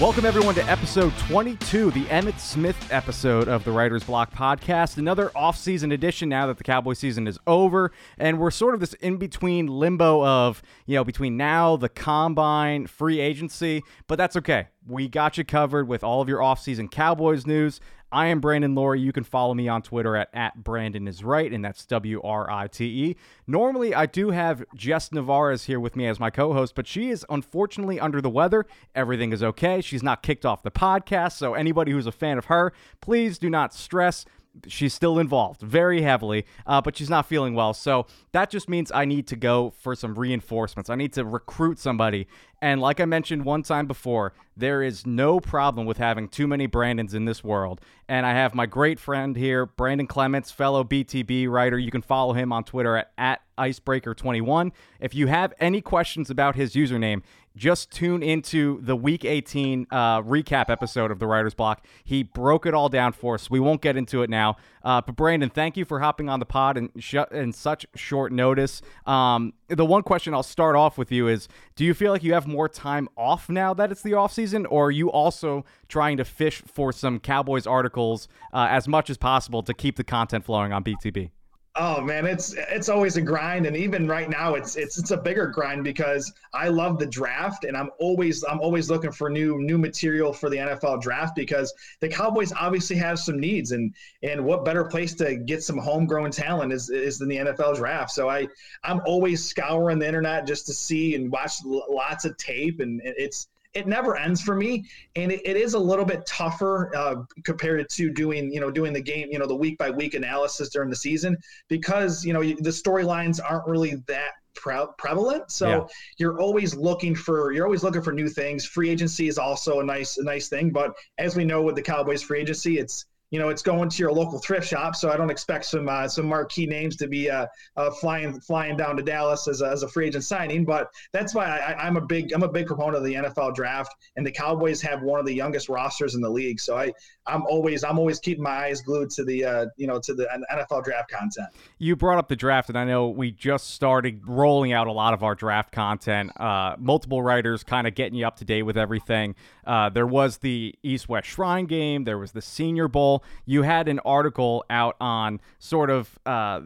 Welcome, everyone, to episode 22, the Emmitt Smith episode of the Writer's Block podcast. Another off-season edition now that the Cowboy season is over. And we're sort of this in between limbo of, you know, between now, the combine, free agency. But that's okay. We got you covered with all of your off-season Cowboys news. I am Brandon Loree. You can follow me on Twitter at, at Brandon is right, and that's W R I T E. Normally, I do have Jess Navarez here with me as my co host, but she is unfortunately under the weather. Everything is okay. She's not kicked off the podcast, so anybody who's a fan of her, please do not stress she's still involved very heavily, uh, but she's not feeling well. So that just means I need to go for some reinforcements. I need to recruit somebody. And like I mentioned one time before, there is no problem with having too many Brandons in this world. And I have my great friend here, Brandon Clements, fellow BTB writer. You can follow him on Twitter at, at Icebreaker21. If you have any questions about his username, just tune into the Week 18 uh, recap episode of the Writer's Block. He broke it all down for us. We won't get into it now. Uh, but Brandon, thank you for hopping on the pod and sh- in such short notice. Um, the one question I'll start off with you is: Do you feel like you have more time off now that it's the off season, or are you also trying to fish for some Cowboys articles uh, as much as possible to keep the content flowing on BTB? Oh man, it's it's always a grind, and even right now, it's it's it's a bigger grind because I love the draft, and I'm always I'm always looking for new new material for the NFL draft because the Cowboys obviously have some needs, and and what better place to get some homegrown talent is is than the NFL draft. So I I'm always scouring the internet just to see and watch lots of tape, and it's it never ends for me and it, it is a little bit tougher uh, compared to doing you know doing the game you know the week by week analysis during the season because you know the storylines aren't really that pre- prevalent so yeah. you're always looking for you're always looking for new things free agency is also a nice a nice thing but as we know with the cowboys free agency it's you know, it's going to your local thrift shop. So I don't expect some uh, some marquee names to be uh, uh, flying flying down to Dallas as a, as a free agent signing. But that's why I, am a big I'm a big proponent of the NFL draft, and the Cowboys have one of the youngest rosters in the league. So I I'm always I'm always keeping my eyes glued to the uh, you know to the NFL draft content. You brought up the draft, and I know we just started rolling out a lot of our draft content. Uh, multiple writers kind of getting you up to date with everything. Uh, there was the East West Shrine game. There was the Senior Bowl. You had an article out on sort of uh,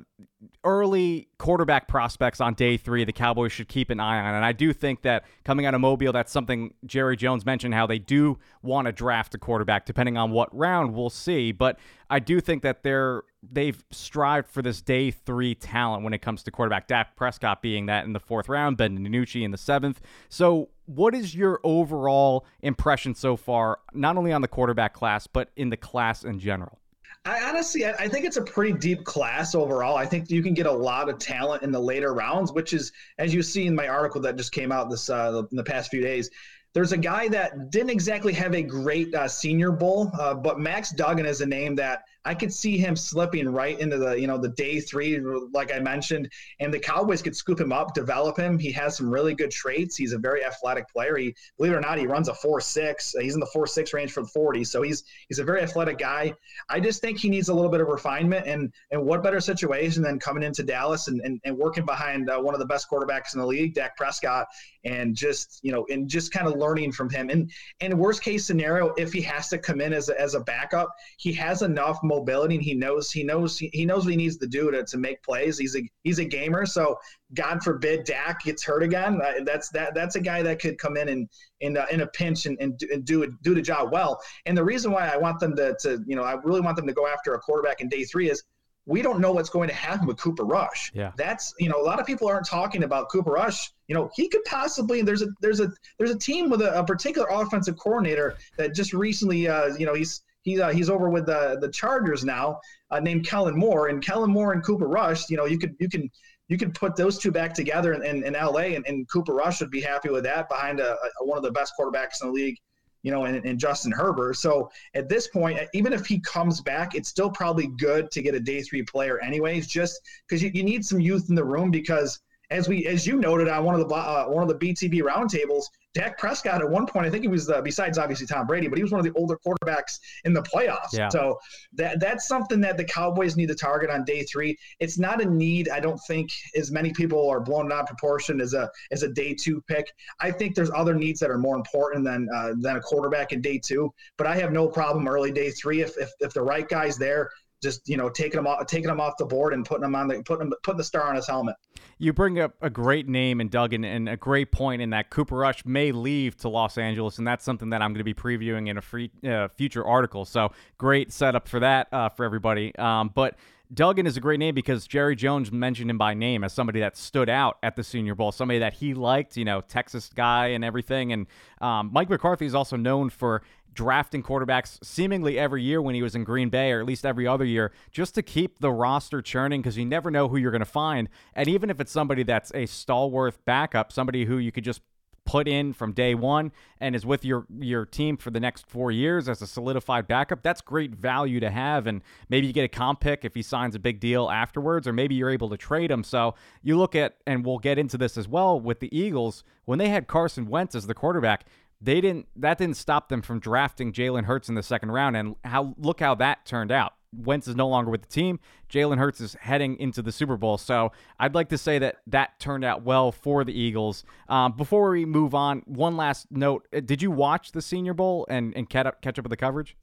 early quarterback prospects on day three the Cowboys should keep an eye on. And I do think that coming out of Mobile, that's something Jerry Jones mentioned how they do want to draft a quarterback depending on what round we'll see. But I do think that they're they've strived for this day three talent when it comes to quarterback. Dak Prescott being that in the fourth round, Ben DiNucci in the seventh. So what is your overall impression so far, not only on the quarterback class, but in the class in general? I honestly, I think it's a pretty deep class overall. I think you can get a lot of talent in the later rounds, which is, as you see in my article that just came out this uh, in the past few days. There's a guy that didn't exactly have a great uh, Senior Bowl, uh, but Max Duggan is a name that I could see him slipping right into the you know the day three, like I mentioned, and the Cowboys could scoop him up, develop him. He has some really good traits. He's a very athletic player. He, believe it or not, he runs a four six. He's in the four six range for the forty, so he's he's a very athletic guy. I just think he needs a little bit of refinement, and and what better situation than coming into Dallas and and, and working behind uh, one of the best quarterbacks in the league, Dak Prescott, and just you know and just kind of learning from him. And and worst case scenario, if he has to come in as a, as a backup, he has enough mobility and he knows he knows he knows what he needs to do to, to make plays. He's a he's a gamer, so God forbid Dak gets hurt again. Uh, that's that that's a guy that could come in and in uh, in a pinch and, and, do, and do it do the job well. And the reason why I want them to, to you know I really want them to go after a quarterback in day three is we don't know what's going to happen with Cooper Rush. Yeah. That's you know a lot of people aren't talking about Cooper Rush. You know he could possibly there's a there's a there's a team with a, a particular offensive coordinator that just recently uh, you know he's he's uh, he's over with the the Chargers now uh, named Kellen Moore and Kellen Moore and Cooper Rush. You know you could you can you can put those two back together in, in, in LA and, and, Cooper Rush would be happy with that behind a, a, one of the best quarterbacks in the league you know, and, and Justin Herbert. So at this point, even if he comes back, it's still probably good to get a day three player, anyways, just because you, you need some youth in the room. Because as we, as you noted on one of the uh, one of the BTB roundtables, Dak Prescott at one point, I think he was uh, besides obviously Tom Brady, but he was one of the older quarterbacks in the playoffs. Yeah. So that that's something that the Cowboys need to target on day three. It's not a need. I don't think as many people are blown out of proportion as a as a day two pick. I think there's other needs that are more important than uh, than a quarterback in day two. But I have no problem early day three if if, if the right guy's there just you know taking them off taking him off the board and putting him on the putting him, putting the star on his helmet. You bring up a great name and Duggan and a great point in that Cooper Rush may leave to Los Angeles, and that's something that I'm going to be previewing in a free, uh, future article. So great setup for that uh, for everybody. Um, but Duggan is a great name because Jerry Jones mentioned him by name as somebody that stood out at the Senior Bowl, somebody that he liked, you know, Texas guy and everything. And um, Mike McCarthy is also known for drafting quarterbacks seemingly every year when he was in Green Bay, or at least every other year, just to keep the roster churning because you never know who you're going to find. And even if it's somebody that's a stalwart backup, somebody who you could just put in from day one and is with your your team for the next four years as a solidified backup that's great value to have. And maybe you get a comp pick if he signs a big deal afterwards or maybe you're able to trade him. So you look at and we'll get into this as well with the eagles when they had carson wentz as the quarterback they didn't that didn't stop them from drafting Jalen Hurts in the second round. And how look how that turned out. Wentz is no longer with the team. Jalen Hurts is heading into the Super Bowl. So I'd like to say that that turned out well for the Eagles. Um, before we move on, one last note: uh, Did you watch the Senior Bowl and and catch up catch up with the coverage?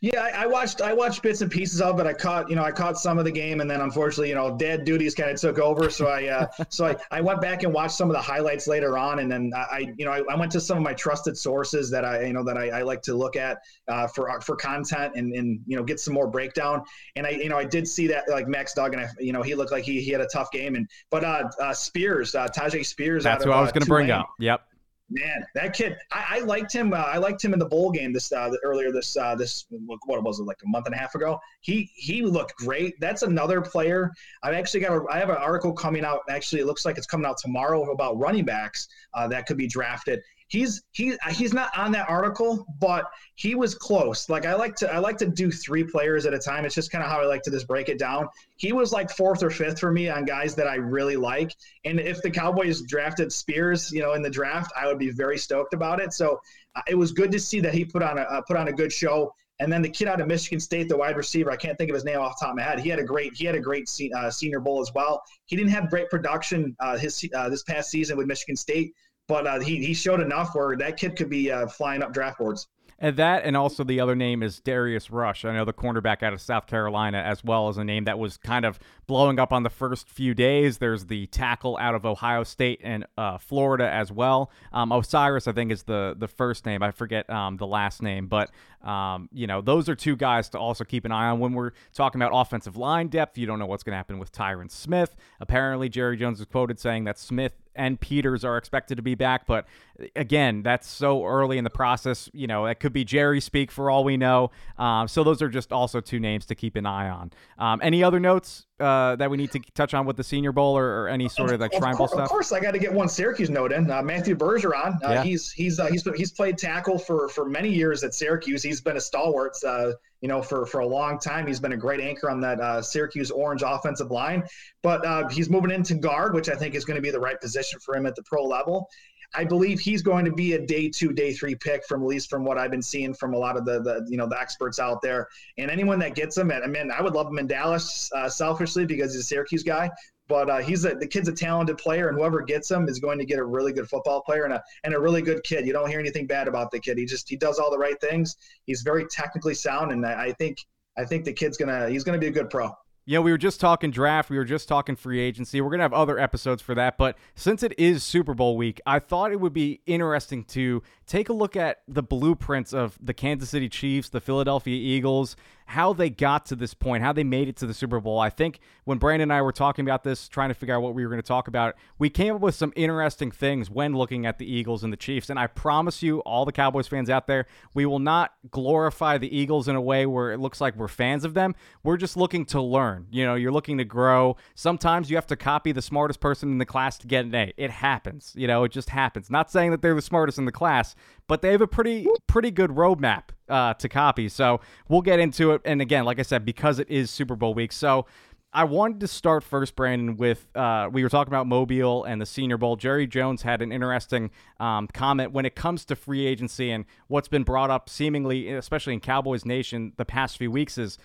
Yeah, I, I, watched I watched bits and pieces of it. I caught you know I caught some of the game, and then unfortunately you know dad duties kind of took over. So I uh, so I, I went back and watched some of the highlights later on, and then I you know I, I went to some of my trusted sources that I you know that I, I like to look at uh, for for content and and you know get some more breakdown. And I you know I did see that like Max Duggan, I, you know he looked like he, he had a tough game, and but uh, uh Spears uh, Tyjae Spears. That's who I was going to bring up. Yep. Man, that kid, I, I liked him. Uh, I liked him in the bowl game this uh, earlier this uh, this what was it like a month and a half ago. He he looked great. That's another player. I've actually got a, I have an article coming out. Actually, it looks like it's coming out tomorrow about running backs uh, that could be drafted he's he he's not on that article, but he was close. Like I like to I like to do three players at a time. It's just kind of how I like to just break it down. He was like fourth or fifth for me on guys that I really like. And if the Cowboys drafted Spears, you know, in the draft, I would be very stoked about it. So uh, it was good to see that he put on a uh, put on a good show. And then the kid out of Michigan State, the wide receiver, I can't think of his name off the top of my head. He had a great he had a great se- uh, Senior Bowl as well. He didn't have great production uh, his uh, this past season with Michigan State, but uh, he he showed enough where that kid could be uh, flying up draft boards. And that, and also the other name is Darius Rush. I know the cornerback out of South Carolina, as well as a name that was kind of blowing up on the first few days. There's the tackle out of Ohio State and uh, Florida as well. Um, O'Cyrus, I think, is the the first name. I forget um, the last name, but um, you know, those are two guys to also keep an eye on when we're talking about offensive line depth. You don't know what's going to happen with Tyron Smith. Apparently, Jerry Jones is quoted saying that Smith and Peters are expected to be back. But again, that's so early in the process. You know, it could be Jerry speak for all we know. Um, so those are just also two names to keep an eye on. Um, any other notes uh, that we need to touch on with the Senior Bowl or, or any sort of, of like Shrine Bowl stuff? Of course, I got to get one Syracuse note in. Uh, Matthew Bergeron. Uh, yeah. He's he's uh, he's he's played tackle for for many years at Syracuse. He's been a stalwart. Uh, you know, for for a long time, he's been a great anchor on that uh, Syracuse Orange offensive line. But he's moving into guard, which I think is going to be the right position for him at the pro level. I believe he's going to be a day two, day three pick from at least from what I've been seeing from a lot of the, the you know the experts out there. And anyone that gets him, I mean, I would love him in Dallas uh, selfishly because he's a Syracuse guy. But uh, he's a, the kid's a talented player, and whoever gets him is going to get a really good football player and a and a really good kid. You don't hear anything bad about the kid. He just he does all the right things. He's very technically sound, and I, I think I think the kid's gonna he's gonna be a good pro. Yeah, we were just talking draft. We were just talking free agency. We're going to have other episodes for that. But since it is Super Bowl week, I thought it would be interesting to take a look at the blueprints of the Kansas City Chiefs, the Philadelphia Eagles, how they got to this point, how they made it to the Super Bowl. I think when Brandon and I were talking about this, trying to figure out what we were going to talk about, we came up with some interesting things when looking at the Eagles and the Chiefs. And I promise you, all the Cowboys fans out there, we will not glorify the Eagles in a way where it looks like we're fans of them. We're just looking to learn. You know, you're looking to grow. Sometimes you have to copy the smartest person in the class to get an A. It happens. You know, it just happens. Not saying that they're the smartest in the class, but they have a pretty pretty good roadmap uh, to copy. So we'll get into it. And again, like I said, because it is Super Bowl week, so I wanted to start first, Brandon, with uh, we were talking about Mobile and the Senior Bowl. Jerry Jones had an interesting um, comment when it comes to free agency and what's been brought up, seemingly, especially in Cowboys Nation, the past few weeks is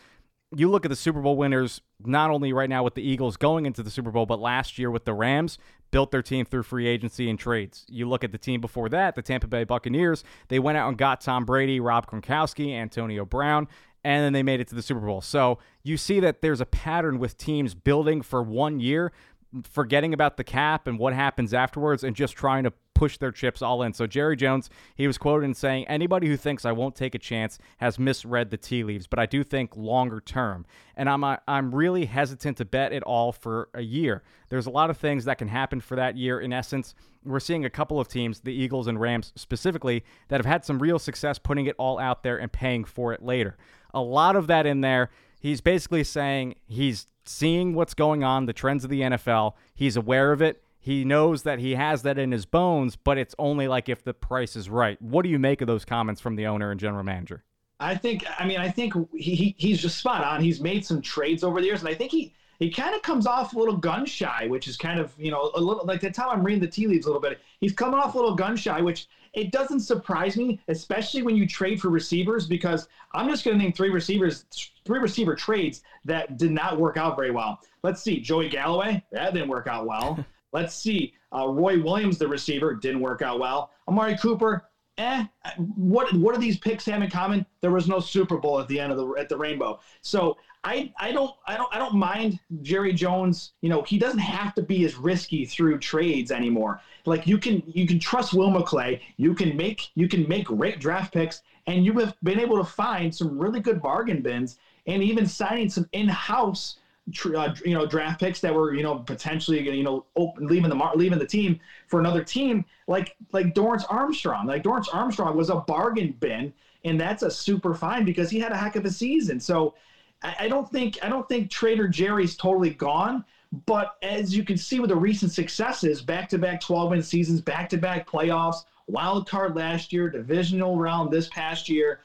you look at the Super Bowl winners, not only right now with the Eagles going into the Super Bowl, but last year with the Rams, built their team through free agency and trades. You look at the team before that, the Tampa Bay Buccaneers, they went out and got Tom Brady, Rob Gronkowski, Antonio Brown, and then they made it to the Super Bowl. So you see that there's a pattern with teams building for one year, forgetting about the cap and what happens afterwards, and just trying to push their chips all in. So Jerry Jones, he was quoted in saying, "Anybody who thinks I won't take a chance has misread the tea leaves, but I do think longer term." And I'm uh, I'm really hesitant to bet it all for a year. There's a lot of things that can happen for that year. In essence, we're seeing a couple of teams, the Eagles and Rams specifically, that have had some real success putting it all out there and paying for it later. A lot of that in there. He's basically saying he's seeing what's going on, the trends of the NFL. He's aware of it he knows that he has that in his bones, but it's only like if the price is right. What do you make of those comments from the owner and general manager? I think, I mean, I think he, he's just spot on. He's made some trades over the years, and I think he he kind of comes off a little gun shy, which is kind of you know a little like that's how I'm reading the tea leaves a little bit. He's coming off a little gun shy, which it doesn't surprise me, especially when you trade for receivers, because I'm just going to name three receivers, three receiver trades that did not work out very well. Let's see, Joey Galloway, that didn't work out well. Let's see. Uh, Roy Williams, the receiver, didn't work out well. Amari Cooper, eh. What what do these picks have in common? There was no Super Bowl at the end of the at the Rainbow. So I I don't I don't I don't mind Jerry Jones. You know he doesn't have to be as risky through trades anymore. Like you can you can trust Will McClay. You can make you can make great draft picks, and you have been able to find some really good bargain bins, and even signing some in house uh, you know draft picks that were you know potentially you know open, leaving the leaving the team for another team like like Dorance Armstrong. Like Dorance Armstrong was a bargain bin and that's a super fine because he had a heck of a season. So I, I don't think I don't think Trader Jerry's totally gone but as you can see with the recent successes back to back 12 win seasons back to back playoffs wild card last year divisional round this past year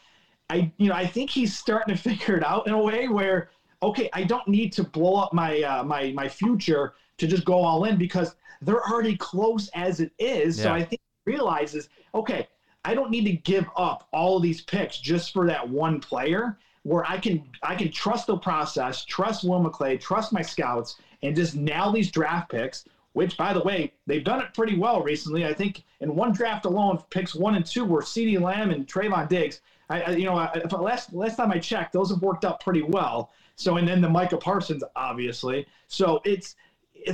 I you know I think he's starting to figure it out in a way where okay, I don't need to blow up my uh, my my future to just go all in because they're already close as it is. Yeah. So I think he realizes, okay, I don't need to give up all of these picks just for that one player. Where I can I can trust the process, trust Will McClay, trust my scouts, and just nail these draft picks. Which, by the way, they've done it pretty well recently. I think in one draft alone, picks one and two were CeeDee Lamb and Trevon Diggs. I, I you know, I, last last time I checked, those have worked out pretty well. So and then the Micah Parsons, obviously. So it's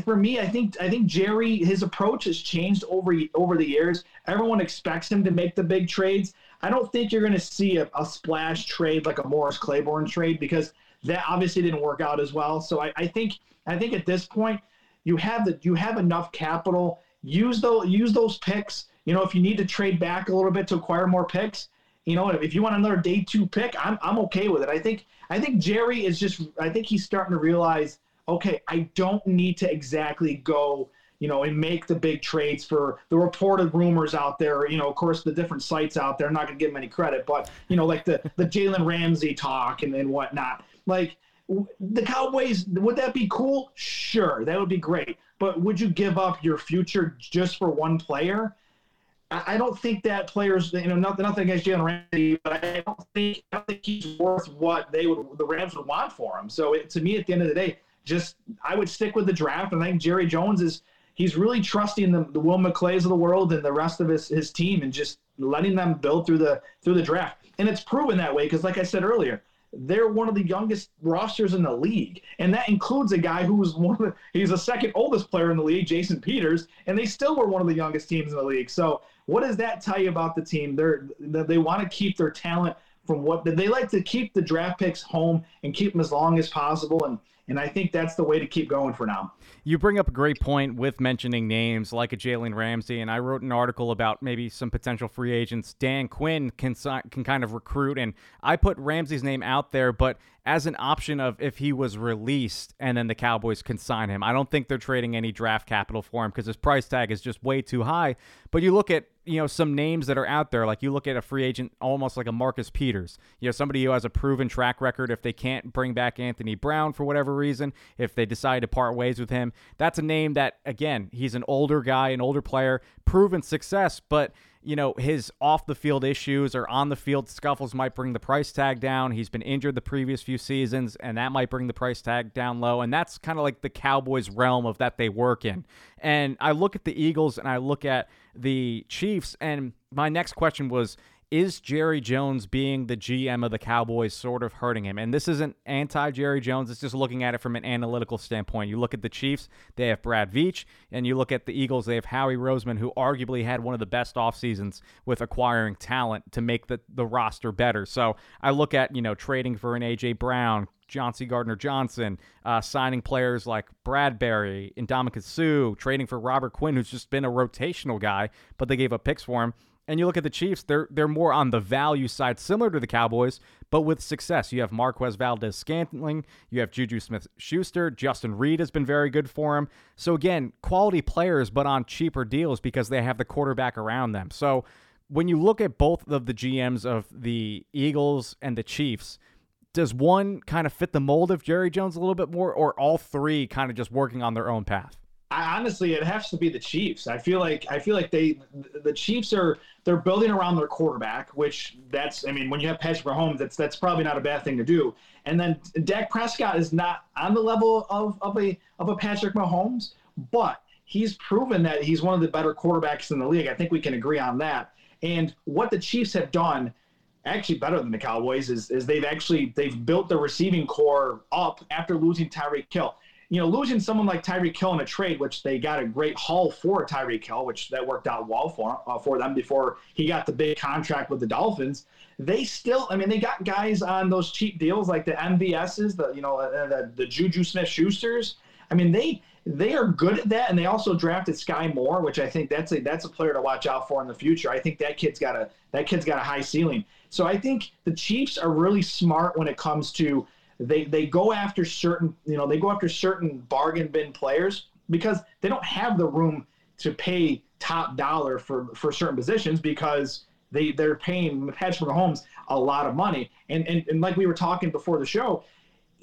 for me. I think I think Jerry his approach has changed over over the years. Everyone expects him to make the big trades. I don't think you're going to see a, a, splash trade like a Morris Claiborne trade because that obviously didn't work out as well. So I, I think I think at this point you have the you have enough capital. Use those use those picks. You know, if you need to trade back a little bit to acquire more picks, you know, if you want another day two pick, I'm I'm okay with it. I think I think Jerry is just I think he's starting to realize, okay, I don't need to exactly go, you know, and make the big trades for the reported rumors out there. You know, of course, the different sites out there. I'm not gonna give them any credit, but you know, like the the Jalen Ramsey talk and and whatnot. Like the Cowboys, would that be cool? Sure, that would be great. But would you give up your future just for one player? I don't think that players, you know, nothing, nothing against Jalen Ramsey, but I don't think I don't think he's worth what they would, the Rams would want for him. So it, to me, at the end of the day, just I would stick with the draft, and I think Jerry Jones is he's really trusting the, the Will McClays of the world and the rest of his, his team, and just letting them build through the through the draft. And it's proven that way because, like I said earlier, they're one of the youngest rosters in the league, and that includes a guy who was one of the, he's the second oldest player in the league, Jason Peters, and they still were one of the youngest teams in the league. So what does that tell you about the team? They're they want to keep their talent from what they like to keep the draft picks home and keep them as long as possible. And and I think that's the way to keep going for now. You bring up a great point with mentioning names like a Jalen Ramsey, and I wrote an article about maybe some potential free agents Dan Quinn can can kind of recruit, and I put Ramsey's name out there, but as an option of if he was released and then the Cowboys can sign him. I don't think they're trading any draft capital for him because his price tag is just way too high. But you look at you know some names that are out there like you look at a free agent almost like a Marcus Peters you know somebody who has a proven track record if they can't bring back Anthony Brown for whatever reason if they decide to part ways with him that's a name that again he's an older guy an older player proven success but you know, his off the field issues or on the field scuffles might bring the price tag down. He's been injured the previous few seasons, and that might bring the price tag down low. And that's kind of like the Cowboys' realm of that they work in. And I look at the Eagles and I look at the Chiefs, and my next question was is Jerry Jones being the GM of the Cowboys sort of hurting him? And this isn't anti Jerry Jones, it's just looking at it from an analytical standpoint. You look at the Chiefs, they have Brett Veach, and you look at the Eagles, they have Howie Roseman, who arguably had one of the best off seasons with acquiring talent to make the, the roster better. So I look at, you know, trading for an A.J. Brown, C. Gardner Johnson, uh, signing players like Bradberry, Ndamukong Suh, trading for Robert Quinn, who's just been a rotational guy, but they gave up picks for him. And you look at the Chiefs, they're they're more on the value side, similar to the Cowboys, but with success. You have Marquez Valdes-Scantling, you have Juju Smith Schuster, Justin Reid has been very good for him. So again, quality players, but on cheaper deals because they have the quarterback around them. So when you look at both of the GMs of the Eagles and the Chiefs, does one kind of fit the mold of Jerry Jones a little bit more, or all three kind of just working on their own path? I, honestly, it has to be the Chiefs. I feel like I feel like they the Chiefs are they're building around their quarterback, which that's I mean when you have Patrick Mahomes, that's that's probably not a bad thing to do. And then Dak Prescott is not on the level of of a of a Patrick Mahomes, but he's proven that he's one of the better quarterbacks in the league. I think we can agree on that. And what the Chiefs have done actually better than the Cowboys is, is they've actually they've built the receiving corps up after losing Tyreek Hill you know, losing someone like Tyreek Hill in a trade, which they got a great haul for Tyreek Hill, which that worked out well for uh, for them before he got the big contract with the Dolphins. They still, I mean, they got guys on those cheap deals like the MVSs, the you know, uh, the, the Juju Smith Schusters. I mean, they they are good at that, and they also drafted Sky Moore, which I think that's a that's a player to watch out for in the future. I think that kid's got a that kid's got a high ceiling. So I think the Chiefs are really smart when it comes to they they go after certain you know they go after certain bargain bin players because they don't have the room to pay top dollar for for certain positions because they they're paying Patrick Mahomes a lot of money. And, and and like we were talking before the show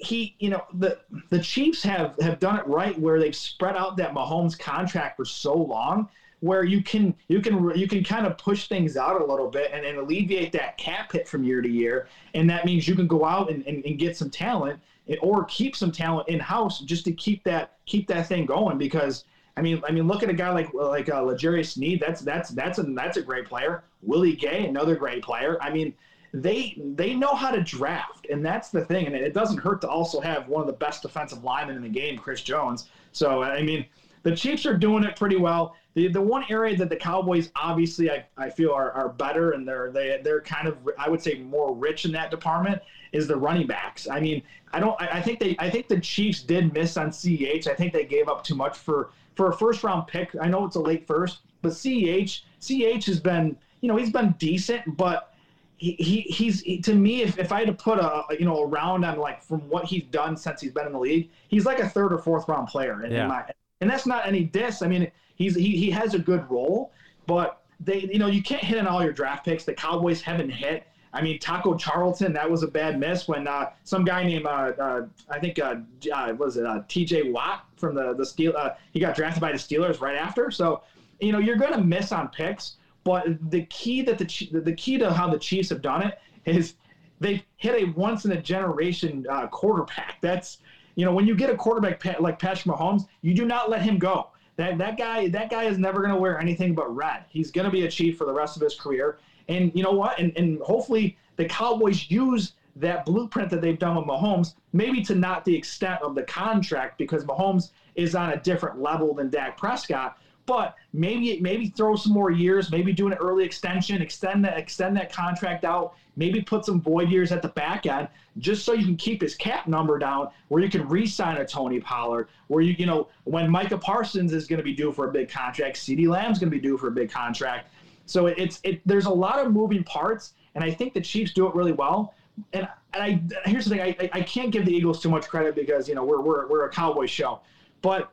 he you know the the Chiefs have have done it right where they've spread out that Mahomes contract for so long where you can you can you can kind of push things out a little bit and, and alleviate that cap hit from year to year. And that means you can go out and, and, and get some talent or keep some talent in house just to keep that keep that thing going. Because I mean I mean look at a guy like like uh, L'Jarius Sneed. That's that's that's a that's a great player. Willie Gay another great player. I mean they they know how to draft and that's the thing. And it doesn't hurt to also have one of the best defensive linemen in the game Chris Jones. So I mean the Chiefs are doing it pretty well the the one area that the Cowboys obviously I, I feel are, are better and they're they they're kind of I would say more rich in that department is the running backs. I mean I don't I, I think they I think the Chiefs did miss on CEH. I think they gave up too much for for a first round pick. I know it's a late first, but CEH CEH has been you know he's been decent, but he, he he's he, to me if, if I had to put a you know a round on like from what he's done since he's been in the league, he's like a third or fourth round player. In, yeah. in my, and that's not any diss. I mean He's he, he has a good role, but they you know you can't hit on all your draft picks. The Cowboys haven't hit. I mean, Taco Charlton, that was a bad miss when uh, some guy named, uh, uh, I think, uh, uh was it uh, T.J. Watt from the the Steel? Uh, he got drafted by the Steelers right after. So, you know, you're going to miss on picks. But the key that the the key to how the Chiefs have done it is they've hit a once in a generation quarterback. That's you know, when you get a quarterback like Patrick Mahomes, you do not let him go. That that guy that guy is never going to wear anything but red. He's going to be a Chief for the rest of his career. And you know what? And and hopefully the Cowboys use that blueprint that they've done with Mahomes, maybe to not the extent of the contract because Mahomes is on a different level than Dak Prescott. But maybe maybe throw some more years, maybe do an early extension, extend that extend that contract out, maybe put some void years at the back end, just so you can keep his cap number down, where you can re-sign a Tony Pollard, where you you know when Micah Parsons is going to be due for a big contract, CeeDee Lamb's going to be due for a big contract. So it's it. There's a lot of moving parts, and I think the Chiefs do it really well. And and I here's the thing, I I can't give the Eagles too much credit because you know we're we're we're a Cowboy show, but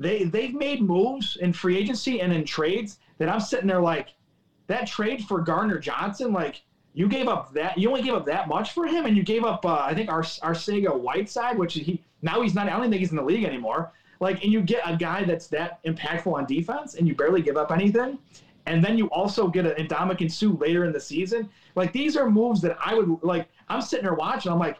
they they've made moves in free agency and in trades that I'm sitting there like that trade for Gardner Johnson, like you gave up that you only gave up that much for him, and you gave up uh, I think our Arcega-Whiteside, which he now he's not. I don't think he's in the league anymore. Like, and you get a guy that's that impactful on defense, and you barely give up anything, and then you also get an Ndamukong Suh later in the season. Like these are moves that I would like. I'm sitting there watching. I'm like,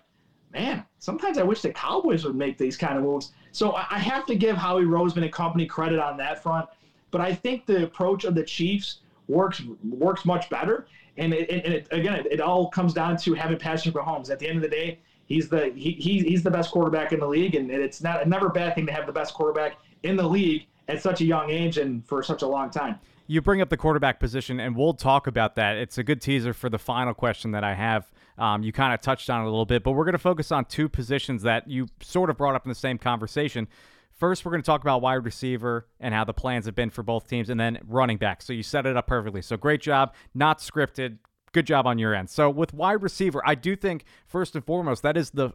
man, sometimes I wish the Cowboys would make these kind of moves. So I have to give Howie Roseman and company credit on that front. But I think the approach of the Chiefs works works much better. And, it, and it, again, it, it, all comes down to having Patrick Mahomes. At the end of the day, he's the he, he he's the best quarterback in the league, and it's not never a bad thing to have the best quarterback in the league at such a young age and for such a long time. You bring up the quarterback position, and we'll talk about that. It's a good teaser for the final question that I have um, you kind of touched on it a little bit, but we're going to focus on two positions that you sort of brought up in the same conversation. First, we're going to talk about wide receiver and how the plans have been for both teams, and then running back. So you set it up perfectly. So great job, not scripted. Good job on your end. So with wide receiver, I do think first and foremost that is the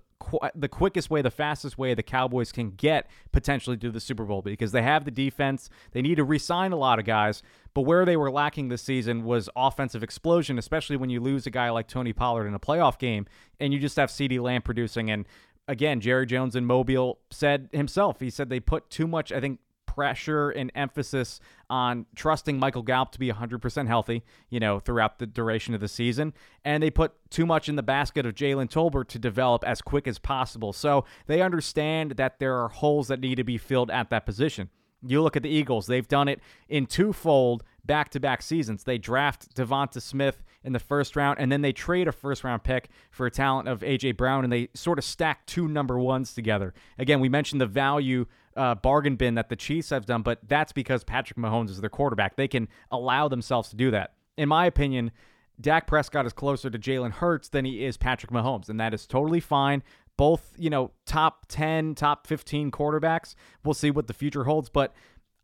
the quickest way, the fastest way the Cowboys can get potentially to the Super Bowl because they have the defense. They need to re-sign a lot of guys, but where they were lacking this season was offensive explosion, especially when you lose a guy like Tony Pollard in a playoff game and you just have CeeDee Lamb producing. And again, Jerry Jones in Mobile said himself, he said they put too much, I think, pressure and emphasis on trusting Michael Gallup to be 100% healthy, you know, throughout the duration of the season. And they put too much in the basket of Jalen Tolbert to develop as quick as possible. So they understand that there are holes that need to be filled at that position. You look at the Eagles, they've done it in twofold back to back seasons. They draft Devonta Smith in the first round, and then they trade a first round pick for a talent of A.J. Brown, and they sort of stack two number ones together. Again, we mentioned the value uh, bargain bin that the Chiefs have done, but that's because Patrick Mahomes is their quarterback. They can allow themselves to do that. In my opinion, Dak Prescott is closer to Jalen Hurts than he is Patrick Mahomes, and that is totally fine both, you know, top 10, top 15 quarterbacks. We'll see what the future holds, but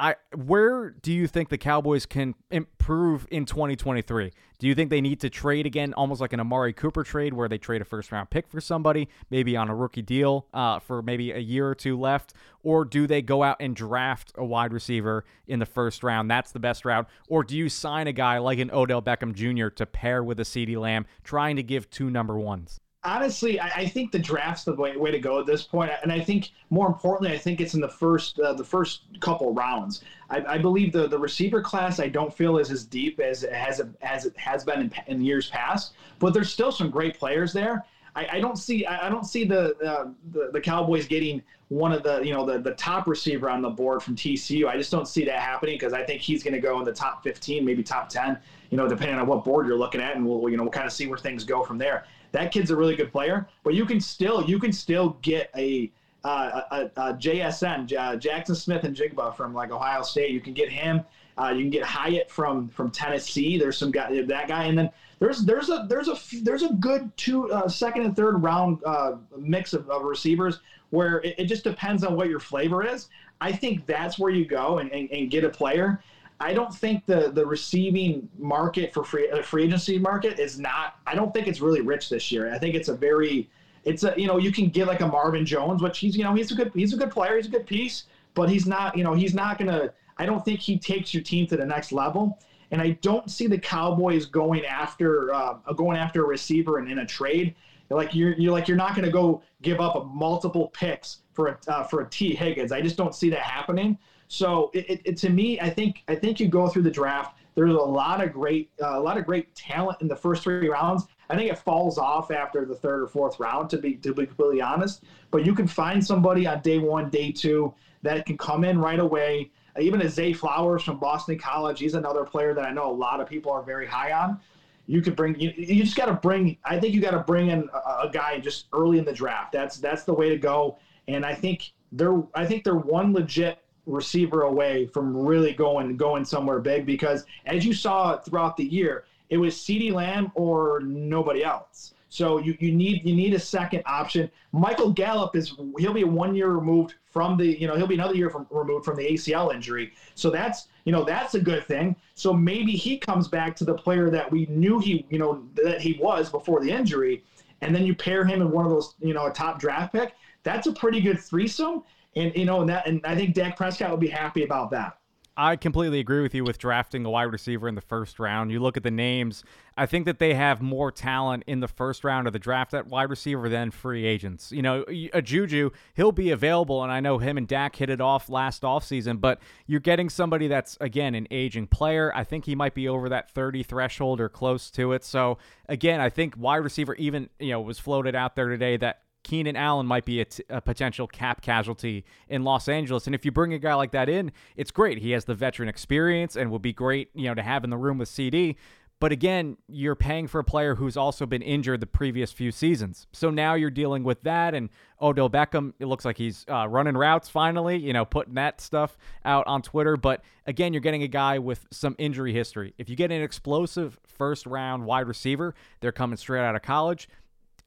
I where do you think the Cowboys can improve in 2023? Do you think they need to trade again, almost like an Amari Cooper trade, where they trade a first round pick for somebody, maybe on a rookie deal uh, for maybe a year or two left, or do they go out and draft a wide receiver in the first round? That's the best route, or do you sign a guy like an Odell Beckham Jr. to pair with a CeeDee Lamb, trying to give two number ones? Honestly, I, I, think the draft's the way, way to go at this point. and I think more importantly, I think it's in the first uh, the first couple rounds. I, I, believe the the receiver class I don't feel is as deep as it has as it has been in, in years past, but there's still some great players there. I, I don't see I don't see the, uh, the the Cowboys getting one of the you know the the top receiver on the board from TCU. I just don't see that happening because I think he's going to go in the top 15, maybe top 10. You know, depending on what board you're looking at, and we'll you know we'll kind of see where things go from there that kid's a really good player. But you can still you can still get a uh, a, a, JSN uh, Jaxon Smith-Njigba from like Ohio State. You can get him. Uh, you can get Hyatt from from Tennessee. There's some guy that guy, and then there's there's a there's a there's a good two uh, second and third round uh, mix of, of, receivers where it, it, just depends on what your flavor is. I think that's where you go and, and, and get a player. I don't think the the receiving market for free the free agency market is not. I don't think it's really rich this year. I think it's a very it's a you know you can get like a Marvin Jones, which he's you know he's a good he's a good player, he's a good piece, but he's not you know he's not gonna. I don't think he takes your team to the next level. And I don't see the Cowboys going after uh, going after a receiver and in a trade. Like you're, you're like you're not going to go give up a multiple picks for a uh, for a Tee Higgins. I just don't see that happening. So it, it, to me, I think I think you go through the draft. There's a lot of great uh, a lot of great talent in the first three rounds. I think it falls off after the third or fourth round, to be to be completely honest. But you can find somebody on day one, day two that can come in right away. Even a Zay Flowers from Boston College, he's another player that I know a lot of people are very high on. You could bring you, you just got to bring. I think you got to bring in a, a guy just early in the draft. That's that's the way to go. And I think they're I think they're one legit receiver away from really going going somewhere big because as you saw throughout the year, it was CeeDee Lamb or nobody else. So you, you need you need a second option. Michael Gallup is he'll be one year removed from the you know he'll be another year from removed from the ACL injury. So that's you know that's a good thing. So maybe he comes back to the player that we knew he you know that he was before the injury, and then you pair him in one of those you know a top draft pick. That's a pretty good threesome, and you know and that and I think Dak Prescott would be happy about that. I completely agree with you with drafting a wide receiver in the first round. You look at the names, I think that they have more talent in the first round of the draft at wide receiver than free agents. You know, a uh, Juju, he'll be available, and I know him and Dak hit it off last offseason, but you're getting somebody that's, again, an aging player. I think he might be over that 30 threshold or close to it. So, again, I think wide receiver even, you know, was floated out there today that Keenan Allen might be a, t- a potential cap casualty in Los Angeles. And if you bring a guy like that in, it's great. He has the veteran experience and would be great, you know, to have in the room with CeeDee. But again, you're paying for a player who's also been injured the previous few seasons. So now you're dealing with that. And Odell Beckham, it looks like he's uh, running routes finally, you know, putting that stuff out on Twitter. But again, you're getting a guy with some injury history. If you get an explosive first round wide receiver, they're coming straight out of college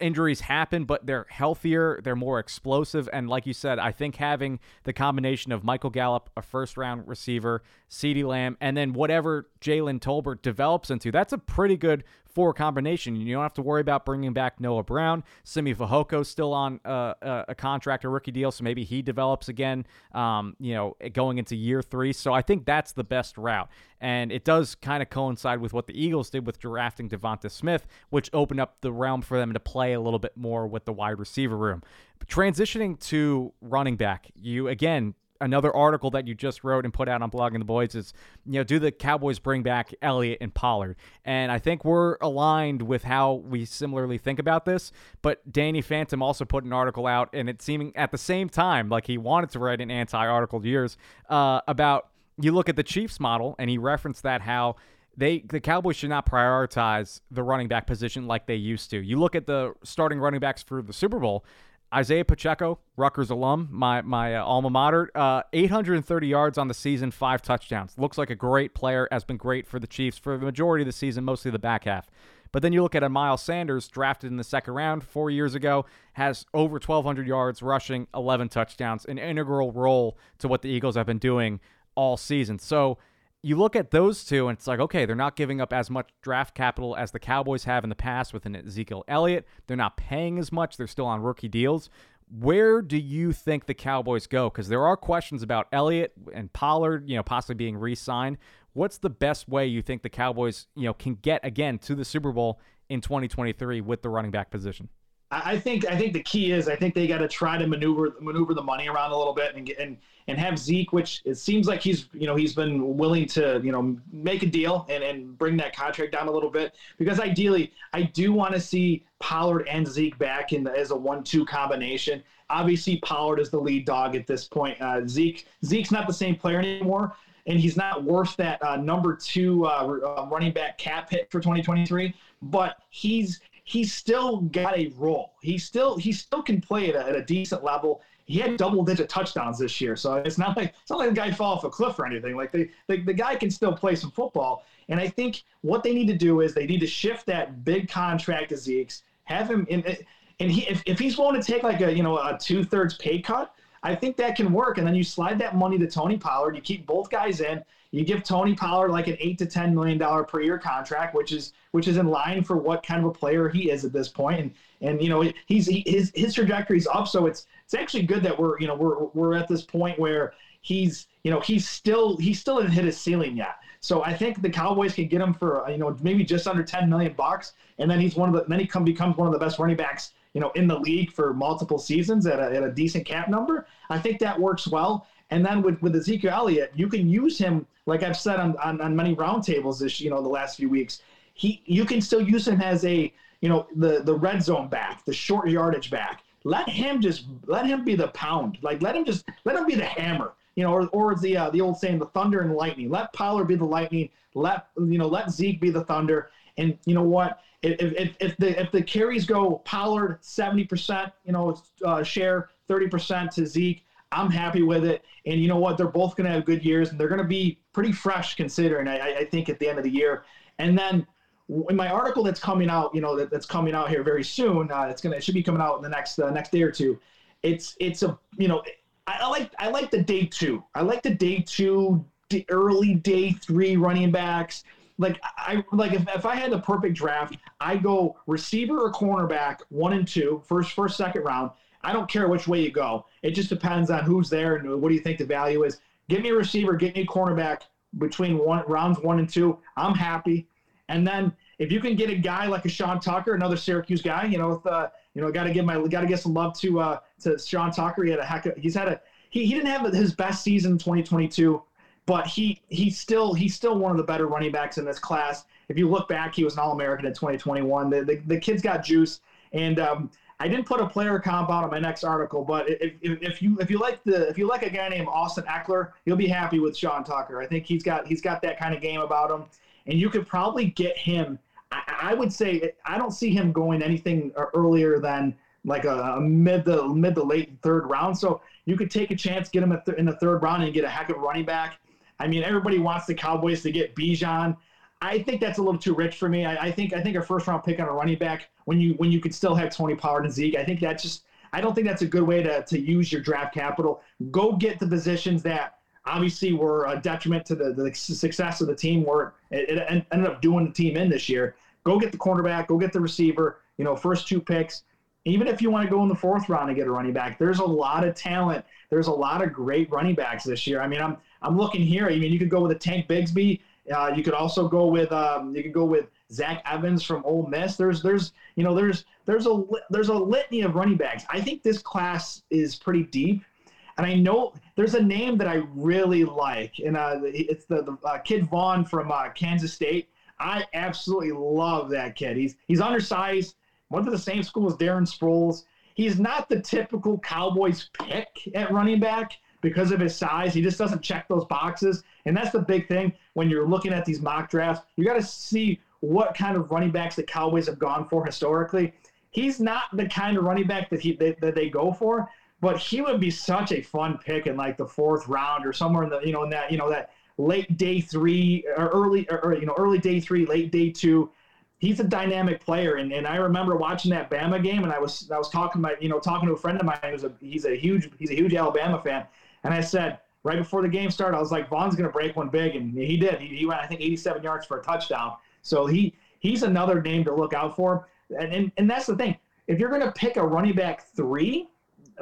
injuries happen, but they're healthier, they're more explosive, and like you said, I think having the combination of Michael Gallup, a first round receiver, CeeDee Lamb, and then whatever Jalen Tolbert develops into, that's a pretty good four combination. You don't have to worry about bringing back Noah Brown. Simi Fehoko still on uh, a contract, a rookie deal, so maybe he develops again. Um, you know, going into year three. So I think that's the best route, and it does kind of coincide with what the Eagles did with drafting Devonta Smith, which opened up the realm for them to play a little bit more with the wide receiver room. Transitioning to running back, you again another article that you just wrote and put out on Blogging the Boys is, you know, do the Cowboys bring back Elliott and Pollard? And I think we're aligned with how we similarly think about this. But Danny Phantom also put an article out, and it seeming at the same time like he wanted to write an anti-article to yours uh, about. You look at the Chiefs model, and he referenced that how they the Cowboys should not prioritize the running back position like they used to. You look at the starting running backs for the Super Bowl. Isaiah Pacheco, Rutgers alum, my my uh, alma mater, uh, 830 yards on the season, five touchdowns. Looks like a great player. Has been great for the Chiefs for the majority of the season, mostly the back half. But then you look at a Miles Sanders, drafted in the second round four years ago, has over 1,200 yards rushing, 11 touchdowns, an integral role to what the Eagles have been doing all season. So you look at those two and it's like, okay, they're not giving up as much draft capital as the Cowboys have in the past with an Ezekiel Elliott. They're not paying as much. They're still on rookie deals. Where do you think the Cowboys go? Because there are questions about Elliott and Pollard, you know, possibly being re-signed. What's the best way you think the Cowboys, you know, can get again to the Super Bowl in 2023 with the running back position? I think I think the key is I think they got to try to maneuver maneuver the money around a little bit and and and have Zeke, which it seems like he's you know he's been willing to you know make a deal and and bring that contract down a little bit because ideally I do want to see Pollard and Zeke back in the, as a one-two combination. Obviously Pollard is the lead dog at this point. Uh, Zeke Zeke's not the same player anymore and he's not worth that uh, number two uh, uh running back cap hit for 2023. But he's he's still got a role. He still he still can play at a, at a decent level. He had double digit touchdowns this year, so it's not like it's not like the guy fell off a cliff or anything. Like the, the the guy can still play some football. And I think what they need to do is they need to shift that big contract to Zeke's, have him in, and he if, if he's willing to take like a you know a two thirds pay cut, I think that can work. And then you slide that money to Tony Pollard. You keep both guys in. You give Tony Pollard like an eight to ten million dollar per year contract, which is which is in line for what kind of a player he is at this point. And and you know he's he, his his trajectory's up, so it's it's actually good that we're you know we're we're at this point where he's you know he's still he's still hasn't hit his ceiling yet. So I think the Cowboys can get him for uh, you know maybe just under ten million bucks, and then he's one of the then he come becomes one of the best running backs you know in the league for multiple seasons at a, at a decent cap number. I think that works well. And then with, with Ezekiel Elliott, you can use him, like I've said on, on, on many roundtables this, you know, the last few weeks. He you can still use him as a, you know, the the red zone back, the short yardage back. Let him just let him be the pound. Like let him just let him be the hammer. You know, or, or the uh, the old saying, the thunder and lightning. Let Pollard be the lightning. Let you know, let Zeke be the thunder. And you know what? If, if, if the if the carries go Pollard seventy percent, you know, uh, share thirty percent to Zeke, I'm happy with it. And you know what? They're both going to have good years, and they're going to be pretty fresh considering. I, I think at the end of the year, and then in my article that's coming out, you know, that, that's coming out here very soon. Uh, it's gonna it should be coming out in the next uh, next day or two. It's it's a you know I, I, like I like the day two. I like the day two, the early day three running backs. Like I like if, if I had the perfect draft, I go receiver or cornerback one and two, first first second round. I don't care which way you go. It just depends on who's there and what do you think the value is. Give me a receiver, get me a cornerback between one rounds one and two. I'm happy. And then if you can get a guy like a Sean Tucker, another Syracuse guy, you know, with, uh, you know, got to give my got to give some love to uh, to Sean Tucker. He had a heck of, he's had a he, he didn't have his best season in 2022, but he he's still he's still one of the better running backs in this class. If you look back, he was an All American in 2021. The, the, the kid's got juice, and um, I didn't put a player comp out on my next article, but if, if, you if you like the if you like a guy named Austin Ekeler, you'll be happy with Sean Tucker. I think he's got he's got that kind of game about him, and you could probably get him I, I would say I don't see him going anything earlier than like a, a, mid the mid the late third round. So you could take a chance, get him in the third round, and get a heck of a running back. I mean, everybody wants the Cowboys to get Bijan. I think that's a little too rich for me. I, I, think I think a first round pick on a running back when you when you could still have Tony Pollard and Zeke. I think that's just I don't think that's a good way to to use your draft capital. Go get the positions that obviously were a detriment to the, the success of the team. Where it, it ended up doing the team in this year. Go get the cornerback. Go get the receiver. You know, first two picks. Even if you want to go in the fourth round and get a running back, there's a lot of talent. There's a lot of great running backs this year. I mean, I'm I'm looking here. I mean, you could go with a Tank Bigsby. Uh, you could also go with um, you could go with Zach Evans from Ole Miss. There's there's you know there's there's a there's a litany of running backs. I think this class is pretty deep, and I know there's a name that I really like, and uh, it's the, the uh, kid Vaughn from uh, Kansas State. I absolutely love that kid. He's he's undersized, went to the same school as Darren Sproles. He's not the typical Cowboys pick at running back because of his size. He just doesn't check those boxes. And that's the big thing when you're looking at these mock drafts. You got to see what kind of running backs the Cowboys have gone for historically. He's not the kind of running back that he that, that they go for, but he would be such a fun pick in like the fourth round or somewhere in the you know in that you know that late day three or early or, you know early day three, late day two. He's a dynamic player, and, and I remember watching that Bama game, and I was I was talking to my you know talking to a friend of mine who's a he's a huge he's a huge Alabama fan, and I said right before the game started, I was like Vaughn's going to break one big, and he did. He, he went I think 87 yards for a touchdown. So he he's another name to look out for, and and, and that's the thing. If you're going to pick a running back three,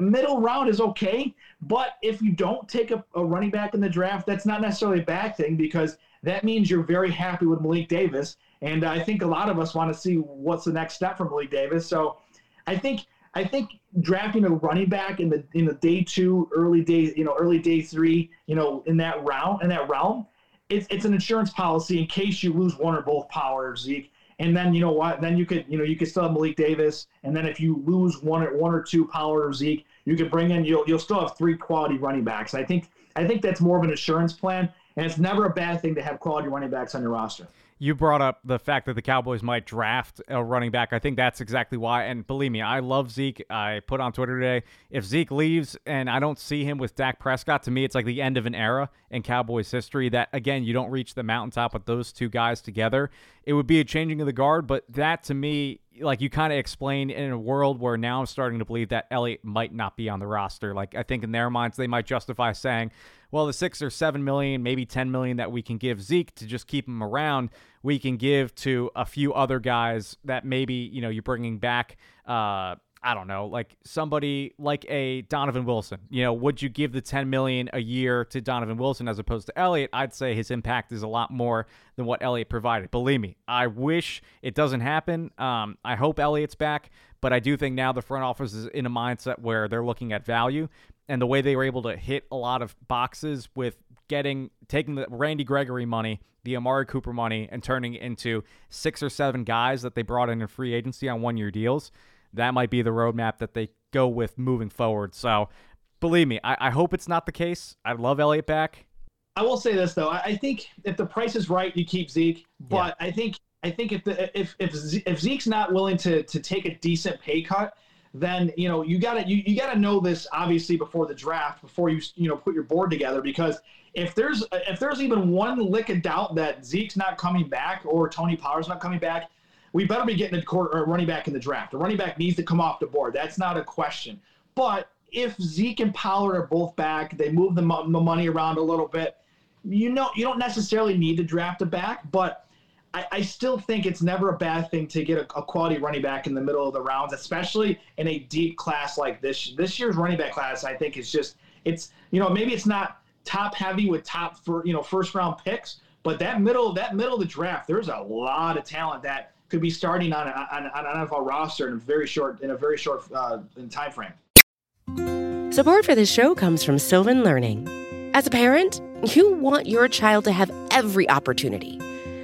middle round is okay. But if you don't take a, a, running back in the draft, that's not necessarily a bad thing because that means you're very happy with Malik Davis. And I think a lot of us want to see what's the next step for Malik Davis. So I think I think drafting a running back in the in the day two, early day, you know, early day three, you know, in that round in that realm, it's it's an insurance policy in case you lose one or both powers, Zeke. And then you know what? Then you could you know you could still have Malik Davis, and then if you lose one or one or two Pollard or Zeke, you could bring in you'll you'll still have three quality running backs. I think I think that's more of an insurance plan, and it's never a bad thing to have quality running backs on your roster you brought up the fact that the Cowboys might draft a running back. I think that's exactly why. And believe me, I love Zeke. I put on Twitter today if Zeke leaves and I don't see him with Dak Prescott, to me, it's like the end of an era in Cowboys history. That, again, you don't reach the mountaintop with those two guys together. It would be a changing of the guard, but that to me, like you kind of explained in a world where now I'm starting to believe that Elliott might not be on the roster. Like I think in their minds, they might justify saying, well, the six or seven million, maybe 10 million that we can give Zeke to just keep him around, we can give to a few other guys that maybe, you know, you're bringing back, uh, I don't know, like somebody like a Donovan Wilson. You know, would you give the 10 million a year to Donovan Wilson as opposed to Elliott? I'd say his impact is a lot more than what Elliott provided. Believe me, I wish it doesn't happen. Um, I hope Elliott's back, but I do think now the front office is in a mindset where they're looking at value and the way they were able to hit a lot of boxes with getting taking the Randy Gregory money, the Amari Cooper money, and turning it into six or seven guys that they brought in in free agency on one year deals. That might be the roadmap that they go with moving forward. So believe me, I, I hope it's not the case. I love Elliott back. I will say this though. I think if the price is right, you keep Zeke. But yeah. I think I think if the if if if Zeke's not willing to to take a decent pay cut, then you know you gotta you, you gotta know this obviously before the draft, before you you know put your board together because if there's if there's even one lick of doubt that Zeke's not coming back or Tony Pollard's not coming back, we better be getting a or running back in the draft. The running back needs to come off the board. That's not a question. But if Zeke and Pollard are both back, they move the, the money around a little bit. You know, you don't necessarily need to draft a back, but I, I still think it's never a bad thing to get a, a, quality running back in the middle of the rounds, especially in a deep class like this. This year's running back class, I think, is just it's you know maybe it's not top heavy with top for you know first round picks, but that middle that middle of the draft, there's a lot of talent that could be starting on, on an NFL roster in a very short in a very short uh, time frame. Support for this show comes from Sylvan Learning. As a parent, you want your child to have every opportunity,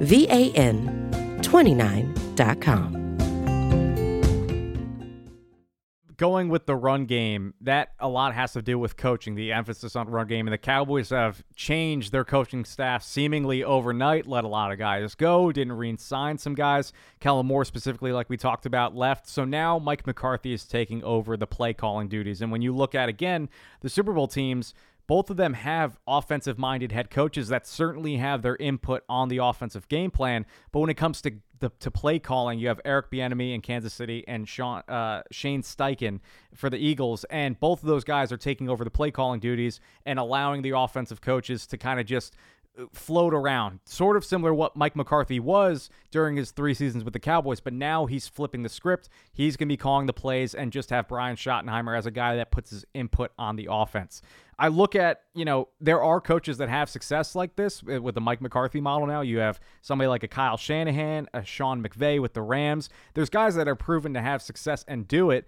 V A N 29.com. going with the run game, that a lot has to do with coaching, the emphasis on run game. And the Cowboys have changed their coaching staff seemingly overnight, let a lot of guys go, didn't re sign some guys. Kellen Moore, specifically, like we talked about, left. So now Mike McCarthy is taking over the play calling duties. And when you look at, again, the Super Bowl teams, both of them have offensive minded head coaches that certainly have their input on the offensive game plan. But when it comes to the to play calling, you have Eric Bieniemy in Kansas City and Sean, uh, Shane Steichen for the Eagles, and both of those guys are taking over the play calling duties and allowing the offensive coaches to kind of just float around, sort of similar what Mike McCarthy was during his three seasons with the Cowboys. But now he's flipping the script. He's going to be calling the plays and just have Brian Schottenheimer as a guy that puts his input on the offense. I look at, you know, there are coaches that have success like this uh, with the Mike McCarthy model now. You have somebody like a Kyle Shanahan, a Sean McVay with the Rams. There's guys that are proven to have success and do it.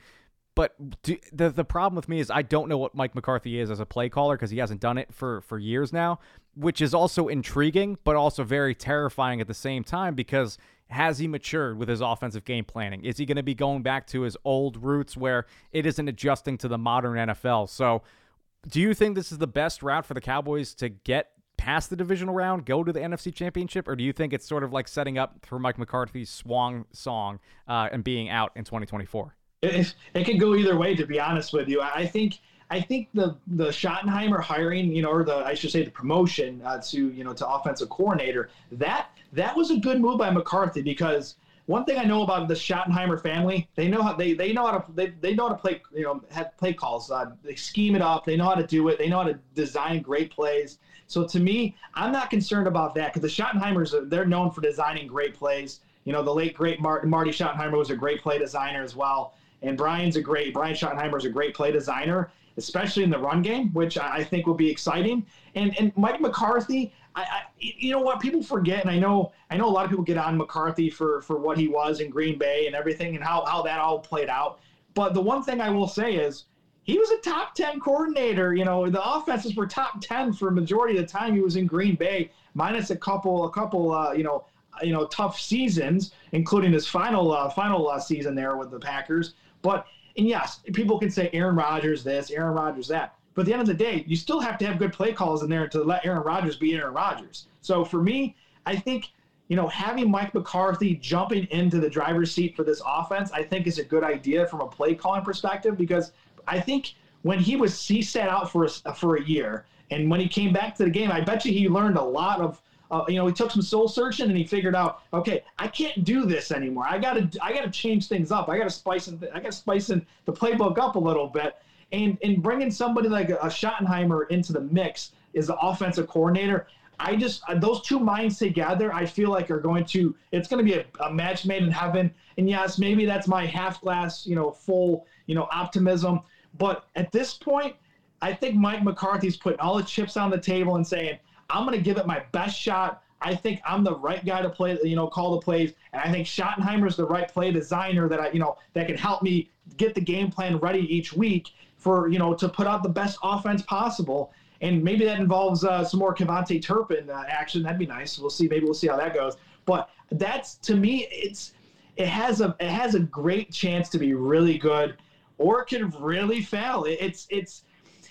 But do, the the problem with me is I don't know what Mike McCarthy is as a play caller because he hasn't done it for for years now, which is also intriguing, but also very terrifying at the same time because has he matured with his offensive game planning? Is he going to be going back to his old roots where it isn't adjusting to the modern NFL? So, do you think this is the best route for the Cowboys to get past the divisional round, go to the NFC Championship, or do you think it's sort of like setting up for Mike McCarthy's swan song uh, and being out in 2024? it, it could go either way. To be honest with you, I think I think the the Schottenheimer hiring, you know, or the I should say the promotion uh, to you know to offensive coordinator, that that was a good move by McCarthy because one thing I know about the Schottenheimer family, they know how they, they know how to they, they know how to play you know have play calls. Uh, they scheme it up. They know how to do it. They know how to design great plays. So to me, I'm not concerned about that because the Schottenheimers they're known for designing great plays. You know, the late great Marty Schottenheimer was a great play designer as well. And Brian's a great Brian Schottenheimer is a great play designer, especially in the run game, which I, think will be exciting. And and Mike McCarthy, I, I, you know what people forget, and I know I know a lot of people get on McCarthy for for what he was in Green Bay and everything and how how that all played out. But the one thing I will say is he was a top 10 coordinator. You know, the offenses were top 10 for a majority of the time he was in Green Bay, minus a couple, a couple, uh, you know, you know, tough seasons, including his final, uh, final uh, season there with the Packers. But and yes, people can say Aaron Rodgers this, Aaron Rodgers that. But at the end of the day, you still have to have good play calls in there to let Aaron Rodgers be Aaron Rodgers. So for me, I think you know having Mike McCarthy jumping into the driver's seat for this offense, I think is a good idea from a play calling perspective because I think when he was he sat out for a, for a year and when he came back to the game, I bet you he learned a lot of uh, you know, he took some soul searching and he figured out, okay, I can't do this anymore. I gotta, I gotta change things up. I gotta spice, in, I gotta spice in the playbook up a little bit. And and bringing somebody like a, Schottenheimer into the mix is the offensive coordinator. I just uh, those two minds together, I feel like are going to. It's going to be a, a match made in heaven. And yes, maybe that's my half glass, you know, full, you know, optimism. But at this point, I think Mike McCarthy's putting all the chips on the table and saying, I'm going to give it my best shot. I think I'm the right guy to play, you know, call the plays, and I think Schottenheimer's the right play designer that I, you know, that can help me get the game plan ready each week for, you know, to put out the best offense possible. And maybe that involves uh, some more KaVontae Turpin uh, action. That'd be nice. We'll see. Maybe we'll see how that goes. But that's to me, it's it has a it has a great chance to be really good, or it could really fail. It's it's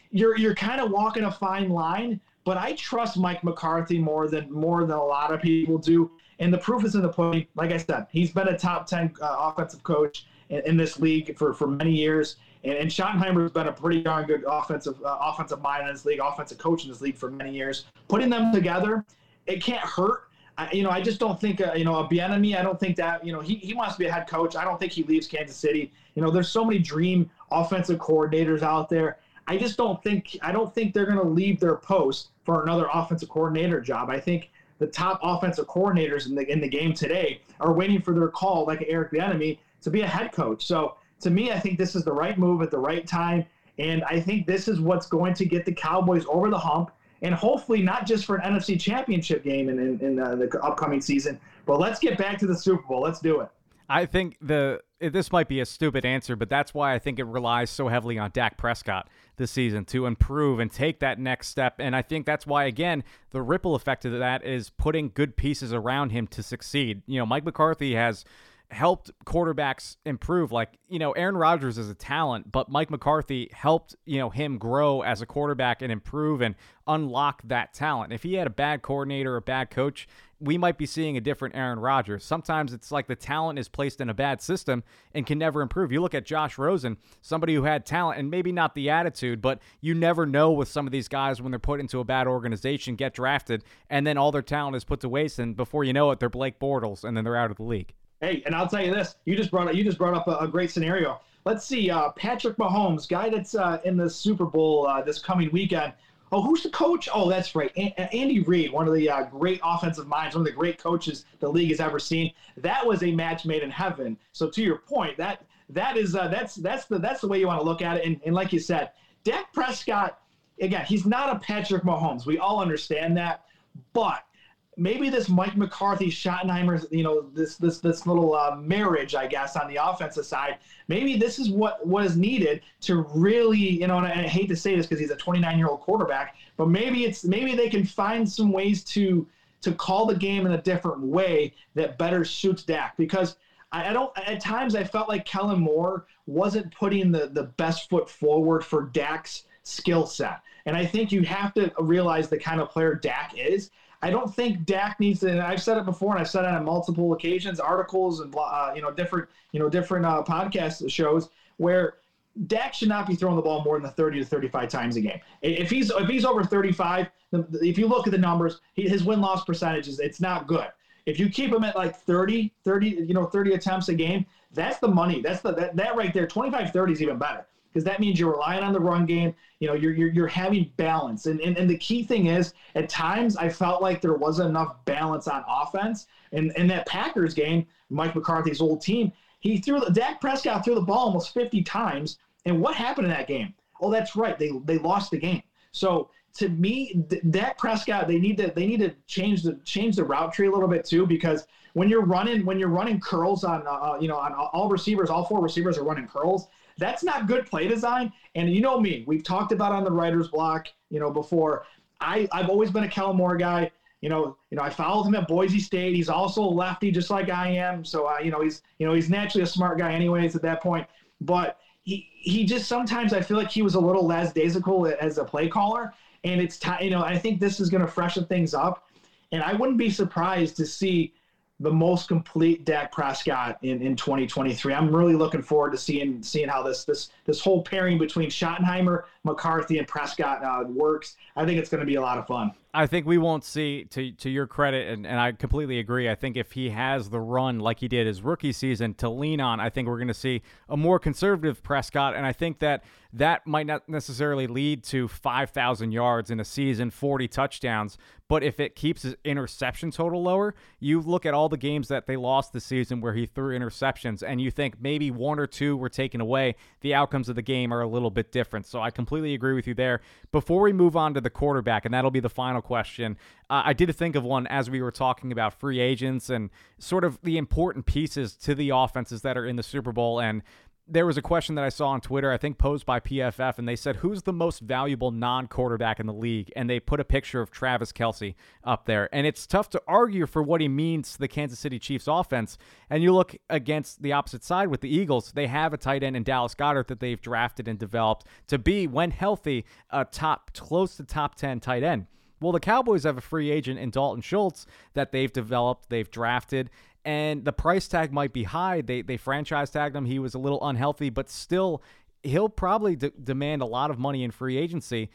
you're you're kind of walking a fine line but I trust Mike McCarthy more than more than a lot of people do. And the proof is in the pudding. Like I said, he's been a top ten uh, offensive coach in, in, this league for, for many years. And, and Schottenheimer has been a pretty darn good offensive uh, offensive mind in this league, offensive coach in this league for many years. Putting them together, it can't hurt. I, you know, I just don't think, uh, you know, a Bieniemy, I don't think that, you know, he, he wants to be a head coach. I don't think he leaves Kansas City. You know, there's so many dream offensive coordinators out there. I just don't think I don't think they're going to leave their post for another offensive coordinator job. I think the top offensive coordinators in the in the game today are waiting for their call, like Eric Bieniemy, to be a head coach. So to me, I think this is the right move at the right time, and I think this is what's going to get the Cowboys over the hump, and hopefully not just for an NFC Championship game in in, in uh, the upcoming season, but let's get back to the Super Bowl. Let's do it. I think the this might be a stupid answer, but that's why I think it relies so heavily on Dak Prescott this season to improve and take that next step. And I think that's why, again, the ripple effect of that is putting good pieces around him to succeed. You know, Mike McCarthy has helped quarterbacks improve. Like, you know, Aaron Rodgers is a talent, but Mike McCarthy helped, you know, him grow as a quarterback and improve and unlock that talent. If he had a bad coordinator, a bad coach, we might be seeing a different Aaron Rodgers. Sometimes it's like the talent is placed in a bad system and can never improve. You look at Josh Rosen, somebody who had talent and maybe not the attitude, but you never know with some of these guys when they're put into a bad organization, get drafted, and then all their talent is put to waste, and before you know it, they're Blake Bortles, and then they're out of the league. Hey, and I'll tell you this: you just brought up you just brought up a, a great scenario. Let's see, uh, Patrick Mahomes, guy that's uh, in the Super Bowl uh, this coming weekend Oh, who's the coach? Oh, that's right. A- Andy Reid, one of the uh, great offensive minds, one of the great coaches the league has ever seen. That was a match made in heaven. So to your point, that that is uh, that's that's the that's the way you want to look at it. And, and like you said, Dak Prescott, again, he's not a Patrick Mahomes. We all understand that, but maybe this Mike McCarthy Schottenheimer, you know, this this this little uh, marriage, I guess, on the offensive side. Maybe this is what was needed to really, you know, and I, and I hate to say this because he's a 29 year old quarterback, but maybe it's maybe they can find some ways to to call the game in a different way that better suits Dak because. I, I don't. At times, I felt like Kellen Moore wasn't putting the, the best foot forward for Dak's skill set, and I think you have to realize the kind of player Dak is. I don't think Dak needs to. And I've said it before, and I've said it on multiple occasions, articles and uh, you know different you know different uh, podcast shows where Dak should not be throwing the ball more than the 30 to 35 times a game. If he's if he's over 35, if you look at the numbers, his win loss percentages it's not good. If you keep him at like 30, 30, you know, 30 attempts a game, that's the money. That's the that, that right there. 25, 30 is even better because that means you're relying on the run game. You know, you're you're, you're having balance, and, and and the key thing is at times I felt like there wasn't enough balance on offense. And in that Packers game, Mike McCarthy's old team, he threw the Dak Prescott threw the ball almost 50 times. And what happened in that game? Oh, that's right, they they lost the game. So to me, Dak Prescott, they need to they need to change the change the route tree a little bit too because when you're running when you're running curls on uh, uh you know on all receivers, all four receivers are running curls. That's not good play design. And you know me, we've talked about on the writer's block, you know, before. I, I've always been a Kellen Moore guy. You know, you know, I followed him at Boise State. He's also a lefty, just like I am. So, uh, you know, he's, you know, he's naturally a smart guy, anyways, at that point. But he, he just sometimes I feel like he was a little lackadaisical as a play caller, and it's time. You know, I think this is going to freshen things up, and I wouldn't be surprised to see the most complete Dak Prescott in, in 2023. I'm really looking forward to seeing seeing how this this this whole pairing between Schottenheimer, McCarthy, and Prescott uh, works. I think it's going to be a lot of fun. I think we won't see to to your credit, and, and I completely agree. I think if he has the run like he did his rookie season to lean on, I think we're going to see a more conservative Prescott, and I think that that might not necessarily lead to 5,000 yards in a season, 40 touchdowns, but if it keeps his interception total lower, you look at all the games that they lost this season where he threw interceptions, and you think maybe one or two were taken away. The outcomes of the game are a little bit different. So I completely agree with you there. Before we move on to the quarterback, and that'll be the final question, uh, I did think of one as we were talking about free agents and sort of the important pieces to the offenses that are in the Super Bowl. And there was a question that I saw on Twitter, I think posed by PFF, and they said, Who's the most valuable non quarterback in the league? And they put a picture of Travis Kelce up there. And it's tough to argue for what he means to the Kansas City Chiefs offense. And you look against the opposite side with the Eagles, they have a tight end in Dallas Goedert that they've drafted and developed to be, when healthy, a top, close to top 10 tight end. Well, the Cowboys have a free agent in Dalton Schultz that they've developed, they've drafted, and the price tag might be high. They they franchise tagged him. He was a little unhealthy, but still, he'll probably de- demand a lot of money in free agency.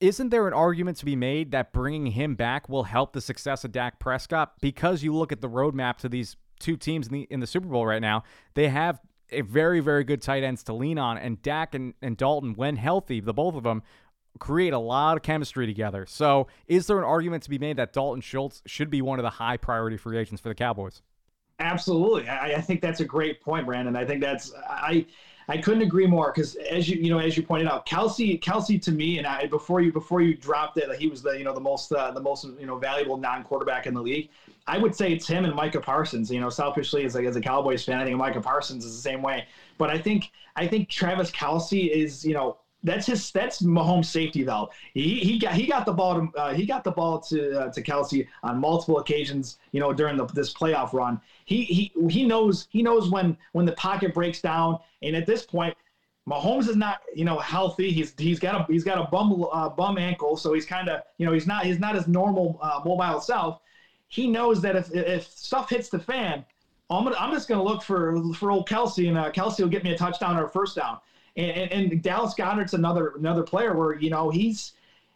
Isn't there an argument to be made that bringing him back will help the success of Dak Prescott? Because you look at the roadmap to these two teams in the in the Super Bowl right now, they have a very very good tight ends to lean on, and Dak and, and Dalton, when healthy, the both of them create a lot of chemistry together. So, is there an argument to be made that Dalton Schultz should be one of the high priority free agents for the Cowboys? Absolutely, I, I, think that's a great point, Brandon. I think that's I I couldn't agree more because as you you know as you pointed out, Kelce Kelce to me and I before you before you dropped it, he was the you know the most uh, the most you know valuable non quarterback in the league. I would say it's him and Micah Parsons. You know, selfishly as a, as a Cowboys fan, I think Micah Parsons is the same way. But I think I think Travis Kelce is you know that's his that's Mahomes' safety valve. He, he got he got the ball to uh, he got the ball to uh, to Kelce on multiple occasions. You know during the, this playoff run, he he he knows he knows when when the pocket breaks down. And at this point, Mahomes is not you know healthy. He's he's got a he's got a bum uh, bum ankle, so he's kind of you know he's not he's not his normal uh, mobile self. He knows that if if stuff hits the fan, I'm gonna, I'm just gonna look for for old Kelce, and uh, Kelce will get me a touchdown or a first down. And, and, Dallas Goedert's another another player where you know he's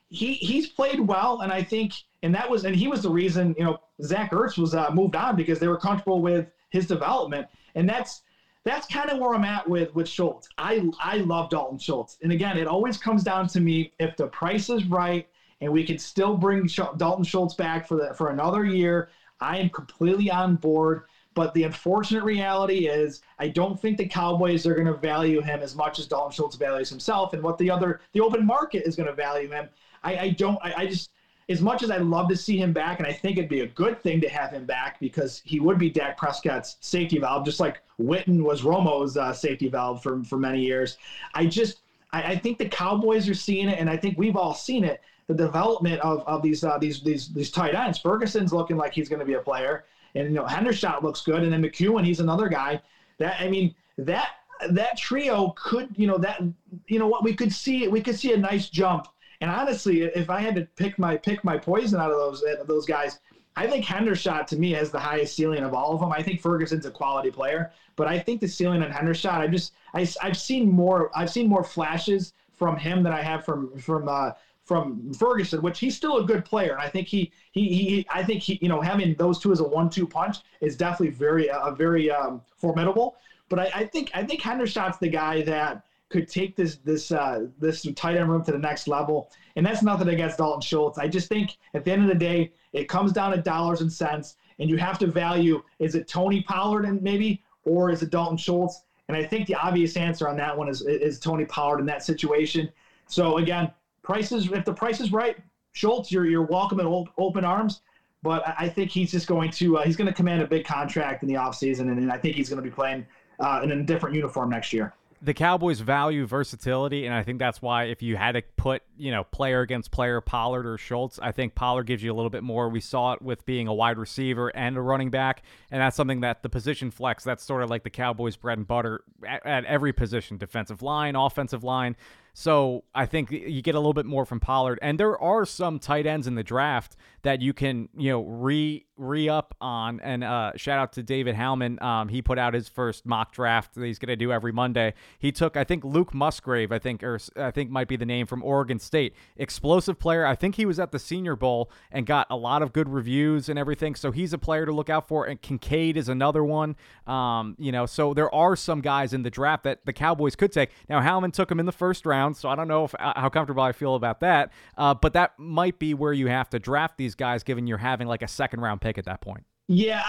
he he's played well, and I think and that was and he was the reason you know Zach Ertz was uh, moved on because they were comfortable with his development, and that's that's kind of where I'm at with with Schultz. I I love Dalton Schultz, and again, it always comes down to me if the price is right and we can still bring Dalton Schultz back for the for another year. I am completely on board. But the unfortunate reality is, I don't think the Cowboys are going to value him as much as Dalton Schultz values himself, and what the other the open market is going to value him. I, I don't. I, I just as much as I'd love to see him back, and I think it'd be a good thing to have him back because he would be Dak Prescott's safety valve, just like Witten was Romo's uh, safety valve for for many years. I just I, I, think the Cowboys are seeing it, and I think we've all seen it. The development of, of these uh, these these these tight ends. Ferguson's looking like he's going to be a player and you know Hendershot looks good, and then McKeon, he's another guy. That I mean that that trio could you know that you know what we could see we could see a nice jump. And honestly, if I had to pick my pick my poison out of those those guys, I think Hendershot to me has the highest ceiling of all of them. I think Ferguson's a quality player, but I think the ceiling on Hendershot, I just I, I've seen more I've seen more flashes from him than I have from from uh, from Ferguson, which he's still a good player. And I think he, he, he, I think he, you know, having those two as a one-two punch is definitely very, uh, very um, formidable. But I, I think, I think Hendershot's the guy that could take this, this, uh, this tight end room to the next level. And that's nothing against Dalton Schultz. I just think at the end of the day, it comes down to dollars and cents, and you have to value: is it Tony Pollard and maybe, or is it Dalton Schultz? And I think the obvious answer on that one is is Tony Pollard in that situation. So again, prices if the price is right, Schultz, you're you're welcome in open arms. But I think he's just going to uh, he's going to command a big contract in the offseason, and, and I think he's going to be playing uh, in a different uniform next year the Cowboys value versatility, and I think that's why if you had to put, you know, player against player, Pollard or Schultz, I think Pollard gives you a little bit more. We saw it with being a wide receiver and a running back, and that's something that the position flex, that's sort of like the Cowboys' bread and butter at, at every position defensive line, offensive line. So I think you get a little bit more from Pollard. And there are some tight ends in the draft that you can, you know, re re up on. And uh, shout out to David Howman. Um, he put out his first mock draft that he's going to do every Monday. He took, I think, Luke Musgrave, I think, or I think might be the name from Oregon State. Explosive player. I think he was at the Senior Bowl and got a lot of good reviews and everything. So he's a player to look out for. And Kincaid is another one. Um, you know, so there are some guys in the draft that the Cowboys could take. Now, Howman took him in the first round, so I don't know if, uh, how comfortable I feel about that. Uh, but that might be where you have to draft these guys, given you're having like a second round pick at that point. Yeah.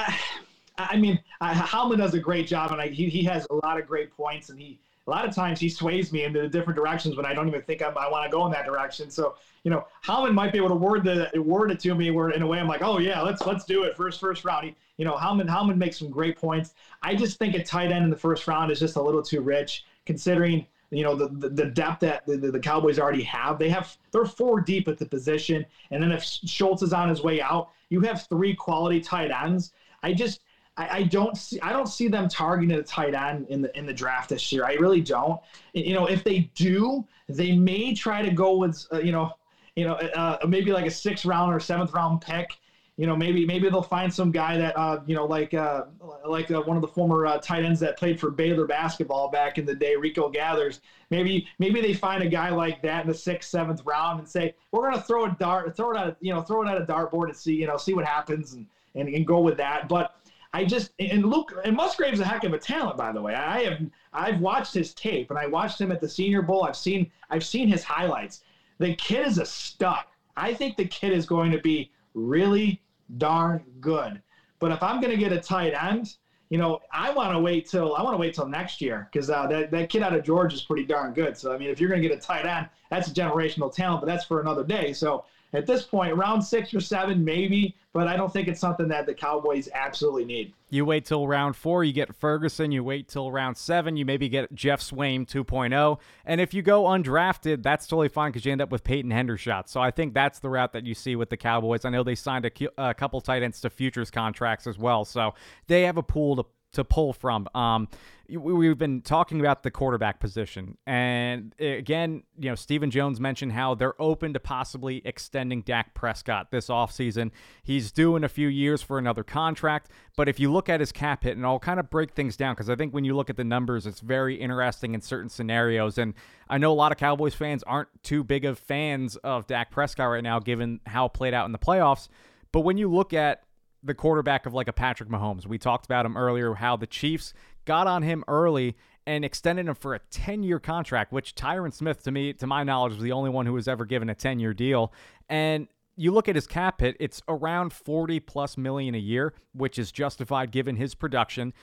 I mean, Howman does a great job, and I, he, he has a lot of great points, and he a lot of times he sways me into different directions when I don't even think I'm, i want to go in that direction. So you know, Howman might be able to word the word it to me where in a way I'm like, oh yeah, let's let's do it first first round. He, you know, Howman Howman makes some great points. I just think a tight end in the first round is just a little too rich considering you know the, the, the depth that the, the Cowboys already have. They have they're four deep at the position, and then if Schultz is on his way out, you have three quality tight ends. I just I, I, don't see I don't see them targeting a tight end in the in the draft this year. I really don't. You know, if they do, they may try to go with uh, you know you know uh, maybe like a sixth round or seventh round pick. You know, maybe maybe they'll find some guy that uh, you know like uh, like uh, one of the former uh, tight ends that played for Baylor basketball back in the day, Rico Gathers. Maybe maybe they find a guy like that in the sixth seventh round and say we're gonna throw a dart, throw it at you know throw it at a dartboard and see you know see what happens and and, and go with that. But I just and Luke and Musgrave's a heck of a talent, by the way. I have I've watched his tape and I watched him at the Senior Bowl. I've seen I've seen his highlights. The kid is a stud. I think the kid is going to be really darn good. But if I'm going to get a tight end, you know, I want to wait till I want to wait till next year because uh, that that kid out of Georgia is pretty darn good. So I mean, if you're going to get a tight end, that's a generational talent, but that's for another day. So at this point, round six or seven, maybe, but I don't think it's something that the Cowboys absolutely need. You wait till round four, you get Ferguson. You wait till round seven, you maybe get Geoff Swaim 2.0. And if you go undrafted, that's totally fine because you end up with Peyton Hendershot. So I think that's the route that you see with the Cowboys. I know they signed a, a couple tight ends to futures contracts as well. So they have a pool to to pull from. Um, we've been talking about the quarterback position, and again, you know, Stephen Jones mentioned how they're open to possibly extending Dak Prescott this offseason. He's due in a few years for another contract, but if you look at his cap hit, and I'll kind of break things down because I think when you look at the numbers, it's very interesting in certain scenarios. And I know a lot of Cowboys fans aren't too big of fans of Dak Prescott right now, given how it played out in the playoffs. But when you look at the quarterback of like a Patrick Mahomes. We talked about him earlier, how the Chiefs got on him early and extended him for a 10 year contract, which Tyron Smith, to me, to my knowledge, was the only one who was ever given a 10 year deal. And you look at his cap hit, it's around 40 plus million a year, which is justified given his production.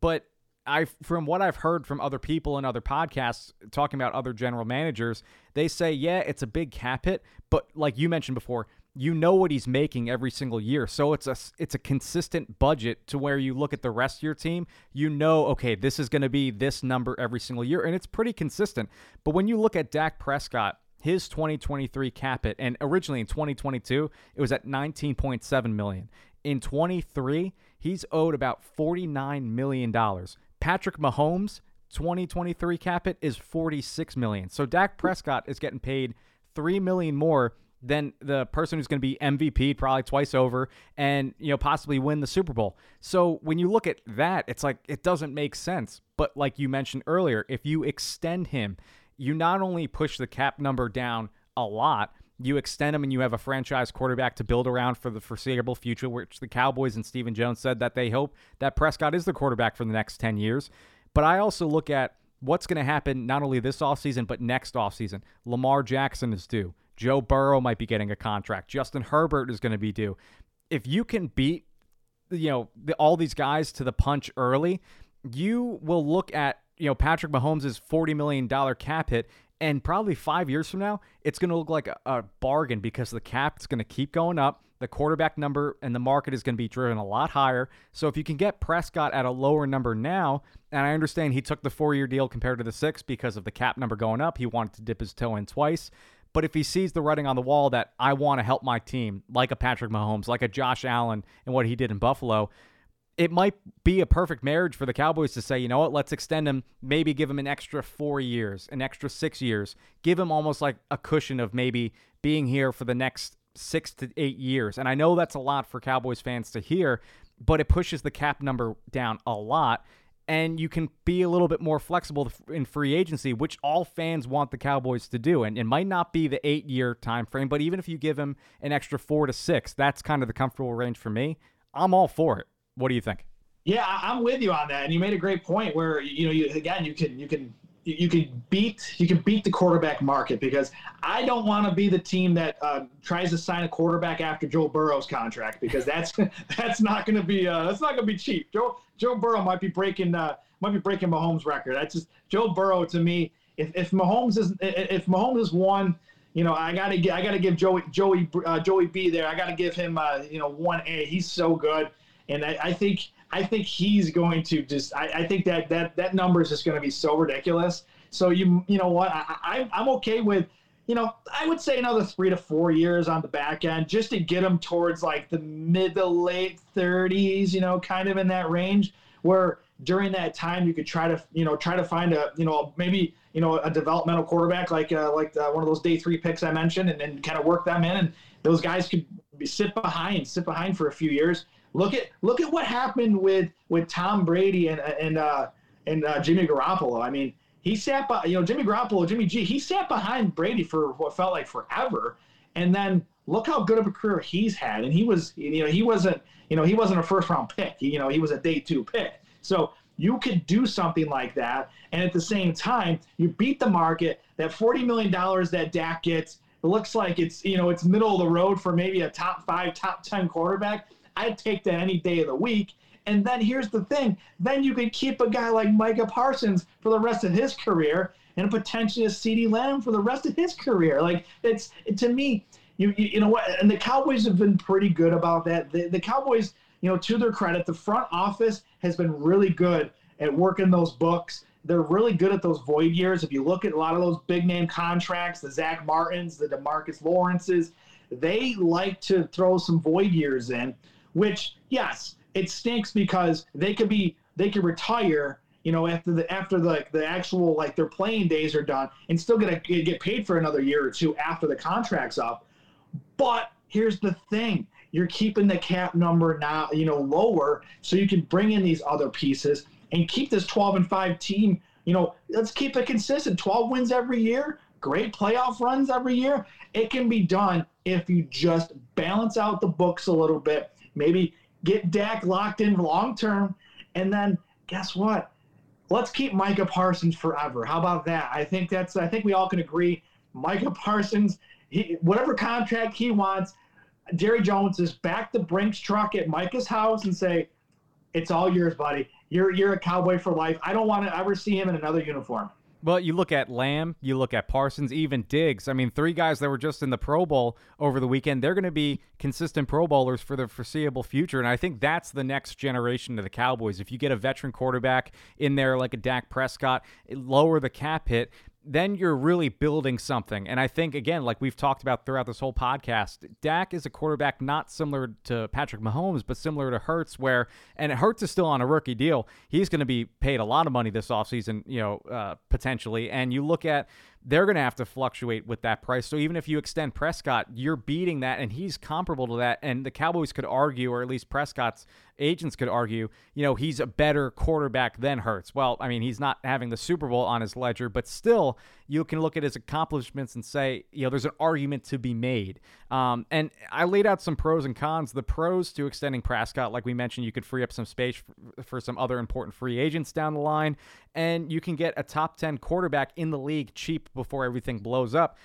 But I from what I've heard from other people and other podcasts talking about other general managers, they say, yeah, it's a big cap hit, but like you mentioned before, you know what he's making every single year. So it's a it's a consistent budget to where you look at the rest of your team, you know, okay, this is going to be this number every single year and it's pretty consistent. But when you look at Dak Prescott, his 2023 cap it and originally in 2022, it was at 19.7 million. In 23, he's owed about 49 million dollars. Patrick Mahomes 2023 cap it is 46 million. So Dak Prescott is getting paid 3 million more than the person who's going to be MVP probably twice over and you know possibly win the Super Bowl. So when you look at that, it's like it doesn't make sense. But like you mentioned earlier, if you extend him, you not only push the cap number down a lot, you extend him and you have a franchise quarterback to build around for the foreseeable future, which the Cowboys and Stephen Jones said that they hope that Prescott is the quarterback for the next 10 years. But I also look at what's going to happen not only this offseason, but next offseason. Lamar Jackson is due. Joe Burrow might be getting a contract. Justin Herbert is going to be due. If you can beat, you know, the, all these guys to the punch early, you will look at, you know, Patrick Mahomes' $40 million cap hit and probably five years from now, it's going to look like a, a bargain because the cap is going to keep going up. The quarterback number and the market is going to be driven a lot higher. So if you can get Prescott at a lower number now, and I understand he took the four year deal compared to the six because of the cap number going up, he wanted to dip his toe in twice. But if he sees the writing on the wall that I want to help my team, like a Patrick Mahomes, like a Josh Allen, and what he did in Buffalo, it might be a perfect marriage for the Cowboys to say, you know what, let's extend him, maybe give him an extra four years, an extra six years, give him almost like a cushion of maybe being here for the next six to eight years. And I know that's a lot for Cowboys fans to hear, but it pushes the cap number down a lot. And you can be a little bit more flexible in free agency, which all fans want the Cowboys to do. And it might not be the eight year time frame, but even if you give him an extra four to six, that's kind of the comfortable range for me. I'm all for it. What do you think? Yeah, I'm with you on that. And you made a great point where you know, you again, you can you can you can beat you can beat the quarterback market because I don't want to be the team that uh, tries to sign a quarterback after Joe Burrow's contract because that's that's not going to be uh, that's not going to be cheap. Joe Joe Burrow might be breaking uh, might be breaking Mahomes' record. That's just Joe Burrow to me. If if Mahomes is if Mahomes is one, you know I gotta I gotta give Joey Joey uh, Joey B there. I gotta give him uh, you know one A. He's so good, and I, I think I think he's going to just. I, I think that that that number is just going to be so ridiculous. So you you know what? I, I I'm okay with. You know, I would say another three to four years on the back end just to get him towards like the mid to late 30s, you know, kind of in that range where during that time you could try to, you know, try to find a, you know, maybe, you know, a developmental quarterback like uh, like uh, one of those day three picks I mentioned and, and kind of work them in. And those guys could sit behind, sit behind for a few years Look at look at what happened with with Tom Brady and and uh, and uh, Jimmy Garoppolo. I mean, he sat by you know Jimmy Garoppolo, Jimmy G. He sat behind Brady for what felt like forever, and then look how good of a career he's had. And he was you know he wasn't you know he wasn't a first round pick. You know he was a day two pick. So you could do something like that, and at the same time you beat the market. That forty million dollars that Dak gets. It looks like it's you know it's middle of the road for maybe a top five, top ten quarterback I'd take that any day of the week. And then here's the thing then you could keep a guy like Micah Parsons for the rest of his career and potentially a CeeDee Lamb for the rest of his career. Like, it's to me, you, you, you know what? And the Cowboys have been pretty good about that. The, the Cowboys, you know, to their credit, the front office has been really good at working those books. They're really good at those void years. If you look at a lot of those big name contracts, the Zach Martins, the Demarcus Lawrences, they like to throw some void years in which yes, it stinks because they could be they could retire, you know, after the after the the actual like their playing days are done and still get a, get paid for another year or two after the contract's up. But here's the thing. You're keeping the cap number now, you know, lower so you can bring in these other pieces and keep this 12 and 5 team, you know, let's keep it consistent. 12 wins every year, great playoff runs every year. It can be done if you just balance out the books a little bit Maybe get Dak locked in long term, and then guess what? Let's keep Micah Parsons forever. How about that? I think that's. I think we all can agree. Micah Parsons, he, whatever contract he wants, Jerry Jones is back the Brinks truck at Micah's house and say, "It's all yours, buddy. You're you're a cowboy for life. I don't want to ever see him in another uniform." Well, you look at Lamb, you look at Parsons, even Diggs. I mean, three guys that were just in the Pro Bowl over the weekend. They're going to be consistent Pro Bowlers for the foreseeable future. And I think that's the next generation of the Cowboys. If you get a veteran quarterback in there like a Dak Prescott, lower the cap hit, then you're really building something. And I think, again, like we've talked about throughout this whole podcast, Dak is a quarterback not similar to Patrick Mahomes, but similar to Hurts, where, and Hurts is still on a rookie deal. He's going to be paid a lot of money this offseason, you know, uh, potentially. And you look at they're going to have to fluctuate with that price. So even if you extend Prescott, you're beating that, and he's comparable to that. And the Cowboys could argue, or at least Prescott's agents could argue, you know, he's a better quarterback than Hurts. Well, I mean, he's not having the Super Bowl on his ledger, but still, you can look at his accomplishments and say, you know, there's an argument to be made. Um, and I laid out some pros and cons. The pros to extending Prescott, like we mentioned, you could free up some space for, for some other important free agents down the line, and you can get a top 10 quarterback in the league cheap before everything blows up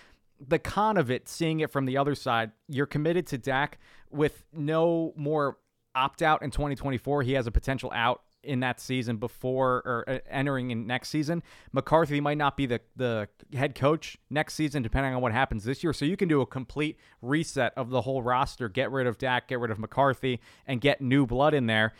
the con of it, seeing it from the other side, you're committed to Dak with no more opt out in 2024. He has a potential out in that season before or uh, entering in next season. McCarthy might not be the the head coach next season, depending on what happens this year. So you can do a complete reset of the whole roster, get rid of Dak, get rid of McCarthy, and get new blood in there.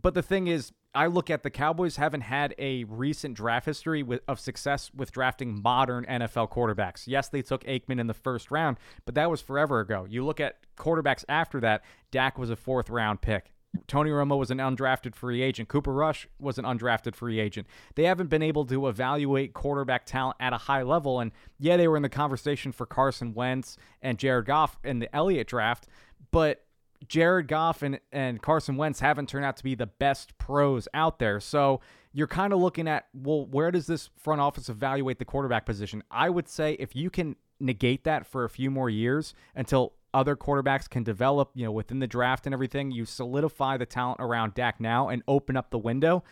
But the thing is, I look at the Cowboys haven't had a recent draft history with, of success with drafting modern NFL quarterbacks. Yes, they took Aikman in the first round, but that was forever ago. You look at quarterbacks after that, Dak was a fourth round pick. Tony Romo was an undrafted free agent. Cooper Rush was an undrafted free agent. They haven't been able to evaluate quarterback talent at a high level. And yeah, they were in the conversation for Carson Wentz and Jared Goff in the Elliott draft, but Jared Goff and, and Carson Wentz haven't turned out to be the best pros out there. So you're kind of looking at, well, where does this front office evaluate the quarterback position? I would say if you can negate that for a few more years until other quarterbacks can develop, you know, within the draft and everything, you solidify the talent around Dak now and open up the window.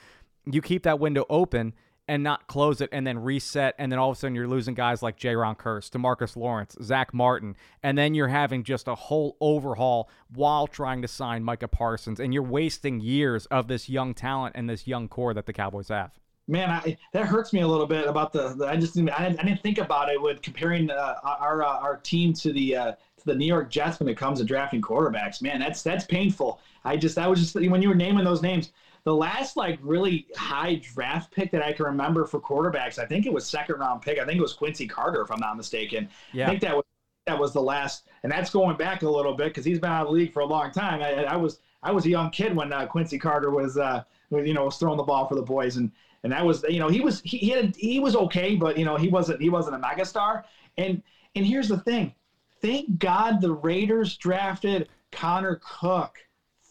You keep that window open and not close it and then reset. And then all of a sudden you're losing guys like Jayron Kearse, Demarcus Lawrence, Zach Martin. And then you're having just a whole overhaul while trying to sign Micah Parsons. And you're wasting years of this young talent and this young core that the Cowboys have. Man, I, that hurts me a little bit about the. the I just I didn't, I didn't think about it with comparing uh, our uh, our team to the uh, to the New York Jets when it comes to drafting quarterbacks. Man, that's that's painful. I just that was just when you were naming those names, the last like really high draft pick that I can remember for quarterbacks, I think it was second round pick. I think it was Quincy Carter, if I'm not mistaken. Yeah. I think that was that was the last, and that's going back a little bit because he's been out of the league for a long time. I, I was I was a young kid when uh, Quincy Carter was uh, you know was throwing the ball for the boys, and and that was you know he was he he, had, he was okay, but you know he wasn't he wasn't a megastar. And and here's the thing, thank God the Raiders drafted Connor Cook.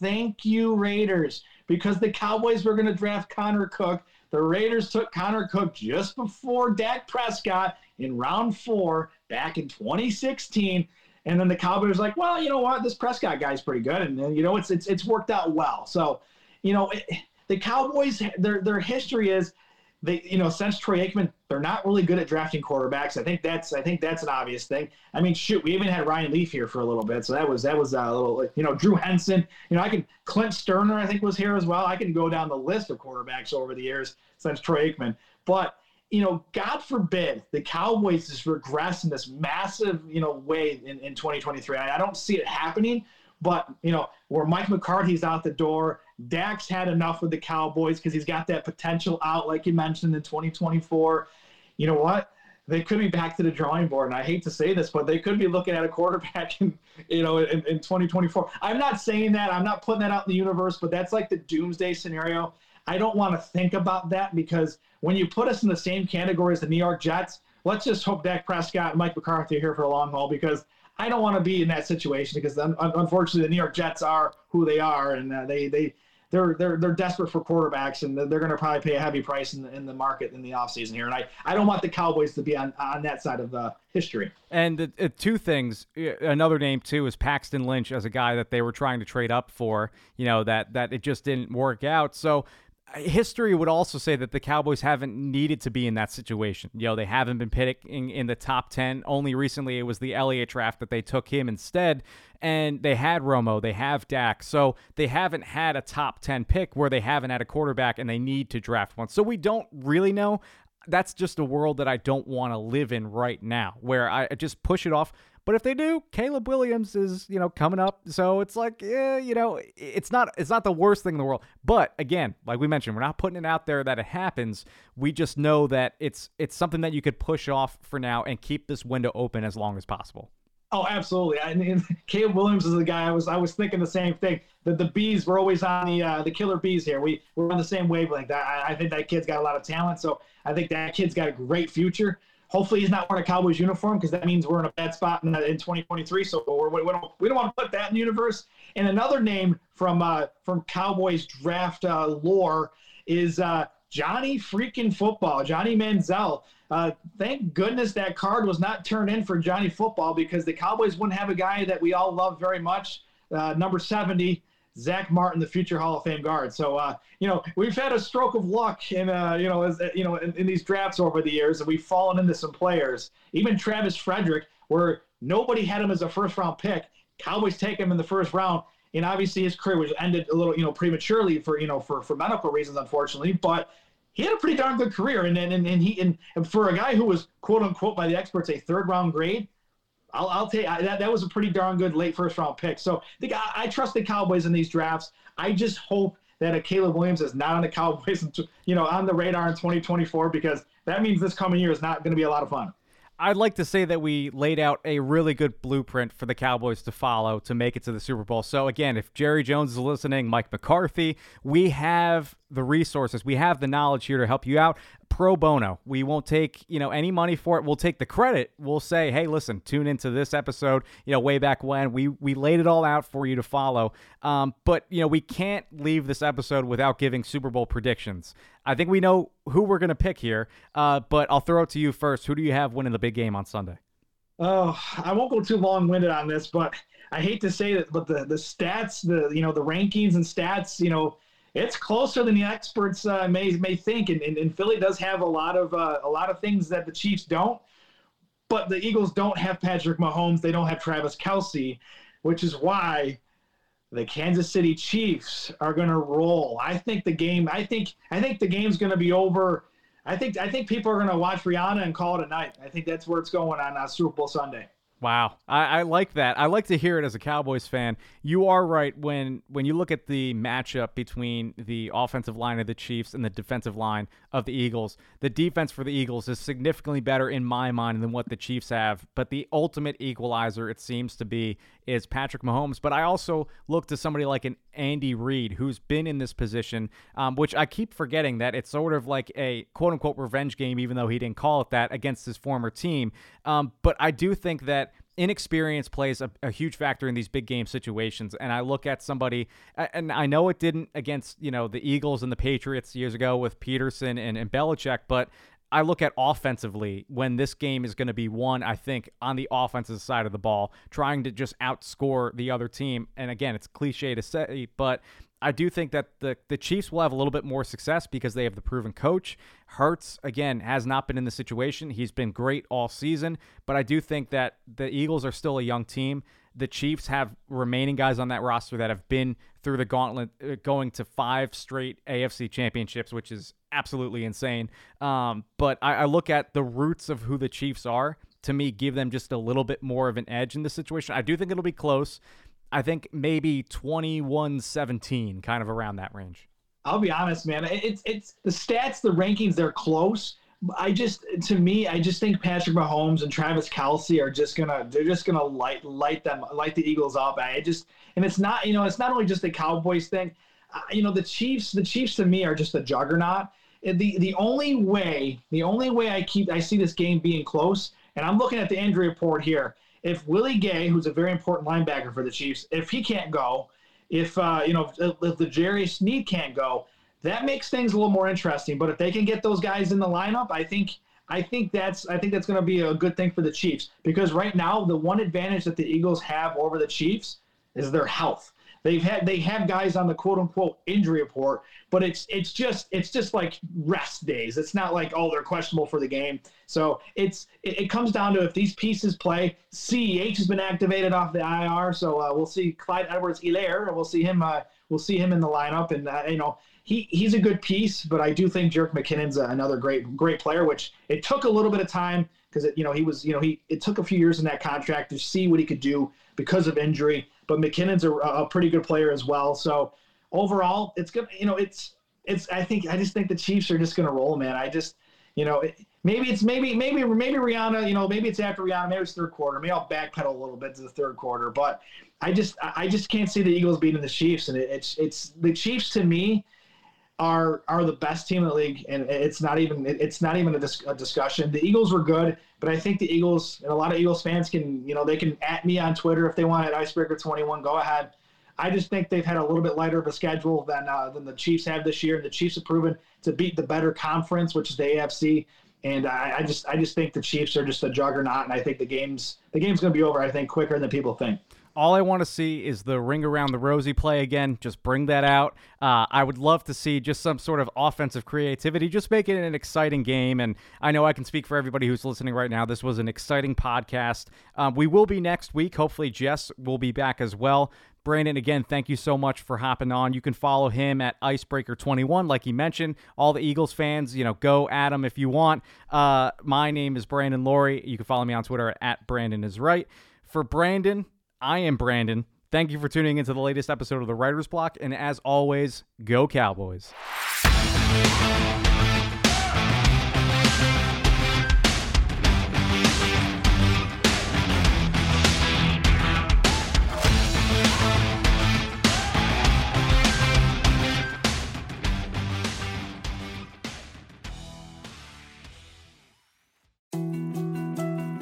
Thank you Raiders because the Cowboys were going to draft Connor Cook. The Raiders took Connor Cook just before Dak Prescott in round four back in 2016. And then the Cowboys like, well, you know what? This Prescott guy's pretty good. And then, you know, it's, it's, it's worked out well. So, you know, it, the Cowboys, their, their history is they, you know, since Troy Aikman, they're not really good at drafting quarterbacks. I think that's, I think that's an obvious thing. I mean, shoot, we even had Ryan Leaf here for a little bit, so that was, that was uh, a little, you know, Drew Henson. You know, I can Clint Stoerner I think was here as well. I can go down the list of quarterbacks over the years since Troy Aikman, but you know, God forbid the Cowboys just regress in this massive, you know, way in, in 2023. I, I don't see it happening, but you know, where Mike McCarthy's out the door, Dak's had enough with the Cowboys because he's got that potential out, like you mentioned in 2024. You know what? They could be back to the drawing board, and I hate to say this, but they could be looking at a quarterback in, you know, in, in 2024. I'm not saying that. I'm not putting that out in the universe, but that's like the doomsday scenario. I don't want to think about that because when you put us in the same category as the New York Jets, let's just hope Dak Prescott and Mike McCarthy are here for a long haul because I don't want to be in that situation because unfortunately the New York Jets are who they are, and uh, they they they're they're they're desperate for quarterbacks, and they're going to probably pay a heavy price in the, in the market in the offseason here. And I, I don't want the Cowboys to be on, on that side of the history. And the, uh, two things, another name too is Paxton Lynch as a guy that they were trying to trade up for. You know that that it just didn't work out. So history would also say that the Cowboys haven't needed to be in that situation. You know, they haven't been picking in the top 10. Only recently it was the Elliott draft that they took him instead. And they had Romo, they have Dak. So they haven't had a top 10 pick where they haven't had a quarterback and they need to draft one. So we don't really know. That's just a world that I don't want to live in right now, where I just push it off. But if they do, Caleb Williams is, you know, coming up. So it's like, yeah, you know, it's not it's not the worst thing in the world. But again, like we mentioned, we're not putting it out there that it happens. We just know that it's it's something that you could push off for now and keep this window open as long as possible. Oh, absolutely. I mean, Caleb Williams is the guy I was I was thinking the same thing. That the bees were always on the uh, the killer bees here. We we're on the same wavelength. I, I think that kid's got a lot of talent. So I think that kid's got a great future. Hopefully, he's not wearing a Cowboys uniform because that means we're in a bad spot in, in 2023. So we, don't, we don't want to put that in the universe. And another name from uh, from Cowboys draft uh, lore is uh, Johnny freaking football, Johnny Manziel. Uh, thank goodness that card was not turned in for Johnny football because the Cowboys wouldn't have a guy that we all love very much, uh, number 70, Zack Martin, the future Hall of Fame guard. So, uh, you know, we've had a stroke of luck in, uh, you know, as, you know, in, in, these drafts over the years, and we've fallen into some players. Even Travis Frederick, where nobody had him as a first round pick. Cowboys take him in the first round, and obviously his career was ended a little, you know, prematurely for, you know, for for medical reasons, unfortunately. But he had a pretty darn good career, and and, and he and for a guy who was quote unquote by the experts a third round grade I'll, I'll take I, that. That was a pretty darn good late first round pick. So the, I, I trust the Cowboys in these drafts. I just hope that a Caleb Williams is not on the Cowboys, you know, on the radar in 2024 because that means this coming year is not going to be a lot of fun. I'd like to say that we laid out a really good blueprint for the Cowboys to follow to make it to the Super Bowl. So, again, if Jerry Jones is listening, Mike McCarthy, we have the resources, we have the knowledge here to help you out pro bono. We won't take, you know, any money for it. We'll take the credit. We'll say, "Hey, listen, tune into this episode, you know, way back when. We we laid it all out for you to follow." Um, but, you know, we can't leave this episode without giving Super Bowl predictions. I think we know who we're going to pick here. Uh, but I'll throw it to you first. Who do you have winning the big game on Sunday? Oh, I won't go too long-winded on this, but I hate to say that, but the the stats, the you know, the rankings and stats, you know, it's closer than the experts uh, may may think, and, and, and, Philly does have a lot of uh, a lot of things that the Chiefs don't. But the Eagles don't have Patrick Mahomes. They don't have Travis Kelce, which is why the Kansas City Chiefs are going to roll. I think the game. I think I think the game's going to be over. I think I think people are going to watch Rihanna and call it a night. I think that's where it's going on uh, Super Bowl Sunday. Wow, I, I, like that. I like to hear it as a Cowboys fan. You are right when when you look at the matchup between the offensive line of the Chiefs and the defensive line of the Eagles. The defense for the Eagles is significantly better in my mind than what the Chiefs have. But the ultimate equalizer, it seems to be, is Patrick Mahomes. But I also look to somebody like an Andy Reid, who's been in this position, um, which I keep forgetting that it's sort of like a quote unquote revenge game, even though he didn't call it that against his former team. Um, but I do think that inexperience plays a, a, huge factor in these big game situations. And I look at somebody, and I know it didn't against you know the Eagles and the Patriots years ago with Pederson and, and Belichick, but I look at offensively when this game is going to be won, I think, on the offensive side of the ball, trying to just outscore the other team. And again, it's cliche to say, but I do think that the, the Chiefs will have a little bit more success because they have the proven coach. Hurts, again, has not been in the situation. He's been great all season, but I do think that the Eagles are still a young team. The Chiefs have remaining guys on that roster that have been through the gauntlet, uh, going to five straight AFC championships, which is absolutely insane. Um, but I, I look at the roots of who the Chiefs are. To me, give them just a little bit more of an edge in this situation. I do think it'll be close. I think maybe 21-17, kind of around that range. I'll be honest, man. It's it's the stats, the rankings, they're close. I just, to me, I just think Patrick Mahomes and Travis Kelce are just gonna, they're just gonna light light them, light the Eagles up. I just, and it's not, you know, it's not only just the Cowboys thing. You know, the Chiefs, the Chiefs to me are just a juggernaut. The the only way, the only way I keep, I see this game being close, and I'm looking at the injury report here if Willie Gay, who's a very important linebacker for the Chiefs, if he can't go, if uh, you know if, if the Jerry Sneed can't go, that makes things a little more interesting. But if they can get those guys in the lineup, I think I think that's I think that's going to be a good thing for the Chiefs because right now the one advantage that the Eagles have over the Chiefs is their health. They've had they have guys on the quote unquote injury report, but it's it's just it's just like rest days. It's not like oh they're questionable for the game. So it's it, it comes down to if these pieces play. CEH has been activated off the IR, so uh, we'll see Clyde Edwards-Helaire. We'll see him. Uh, we'll see him in the lineup, and uh, you know he he's a good piece, but I do think Jerick McKinnon's another great great player. Which it took a little bit of time because you know he was you know he it took a few years in that contract to see what he could do because of injury but McKinnon's a, a pretty good player as well. So overall, it's good. You know, it's it's. I think I just think the Chiefs are just going to roll, man. I just, you know, it, maybe it's maybe maybe maybe Rihanna. You know, maybe it's after Rihanna. Maybe it's third quarter. Maybe I'll backpedal a little bit to the third quarter. But I just I just can't see the Eagles beating the Chiefs, and it, it's it's the Chiefs to me are are the best team in the league, and it's not even it's not even a, dis- a, discussion. The Eagles were good, but I think the Eagles and a lot of Eagles fans can you know they can at me on Twitter if they want at Icebreaker twenty one. Go ahead. I just think they've had a little bit lighter of a schedule than uh, than the Chiefs have this year. And the Chiefs have proven to beat the better conference, which is the AFC. And I, I just I just think the Chiefs are just a juggernaut, and I think the game's the game's going to be over. I think quicker than people think. All I want to see is the ring around the rosy play again. Just bring that out. Uh, I would love to see just some sort of offensive creativity. Just make it an exciting game. And I know I can speak for everybody who's listening right now. This was an exciting podcast. Um, we will be next week. Hopefully, Jess will be back as well. Brandon, again, thank you so much for hopping on. You can follow him at Icebreaker21, like he mentioned. All the Eagles fans, you know, go at him if you want. Uh, my name is Brandon Loree. You can follow me on Twitter at Brandon is right. For Brandon, I am Brandon. Thank you for tuning into the latest episode of the Writer's Block. And as always, go Cowboys.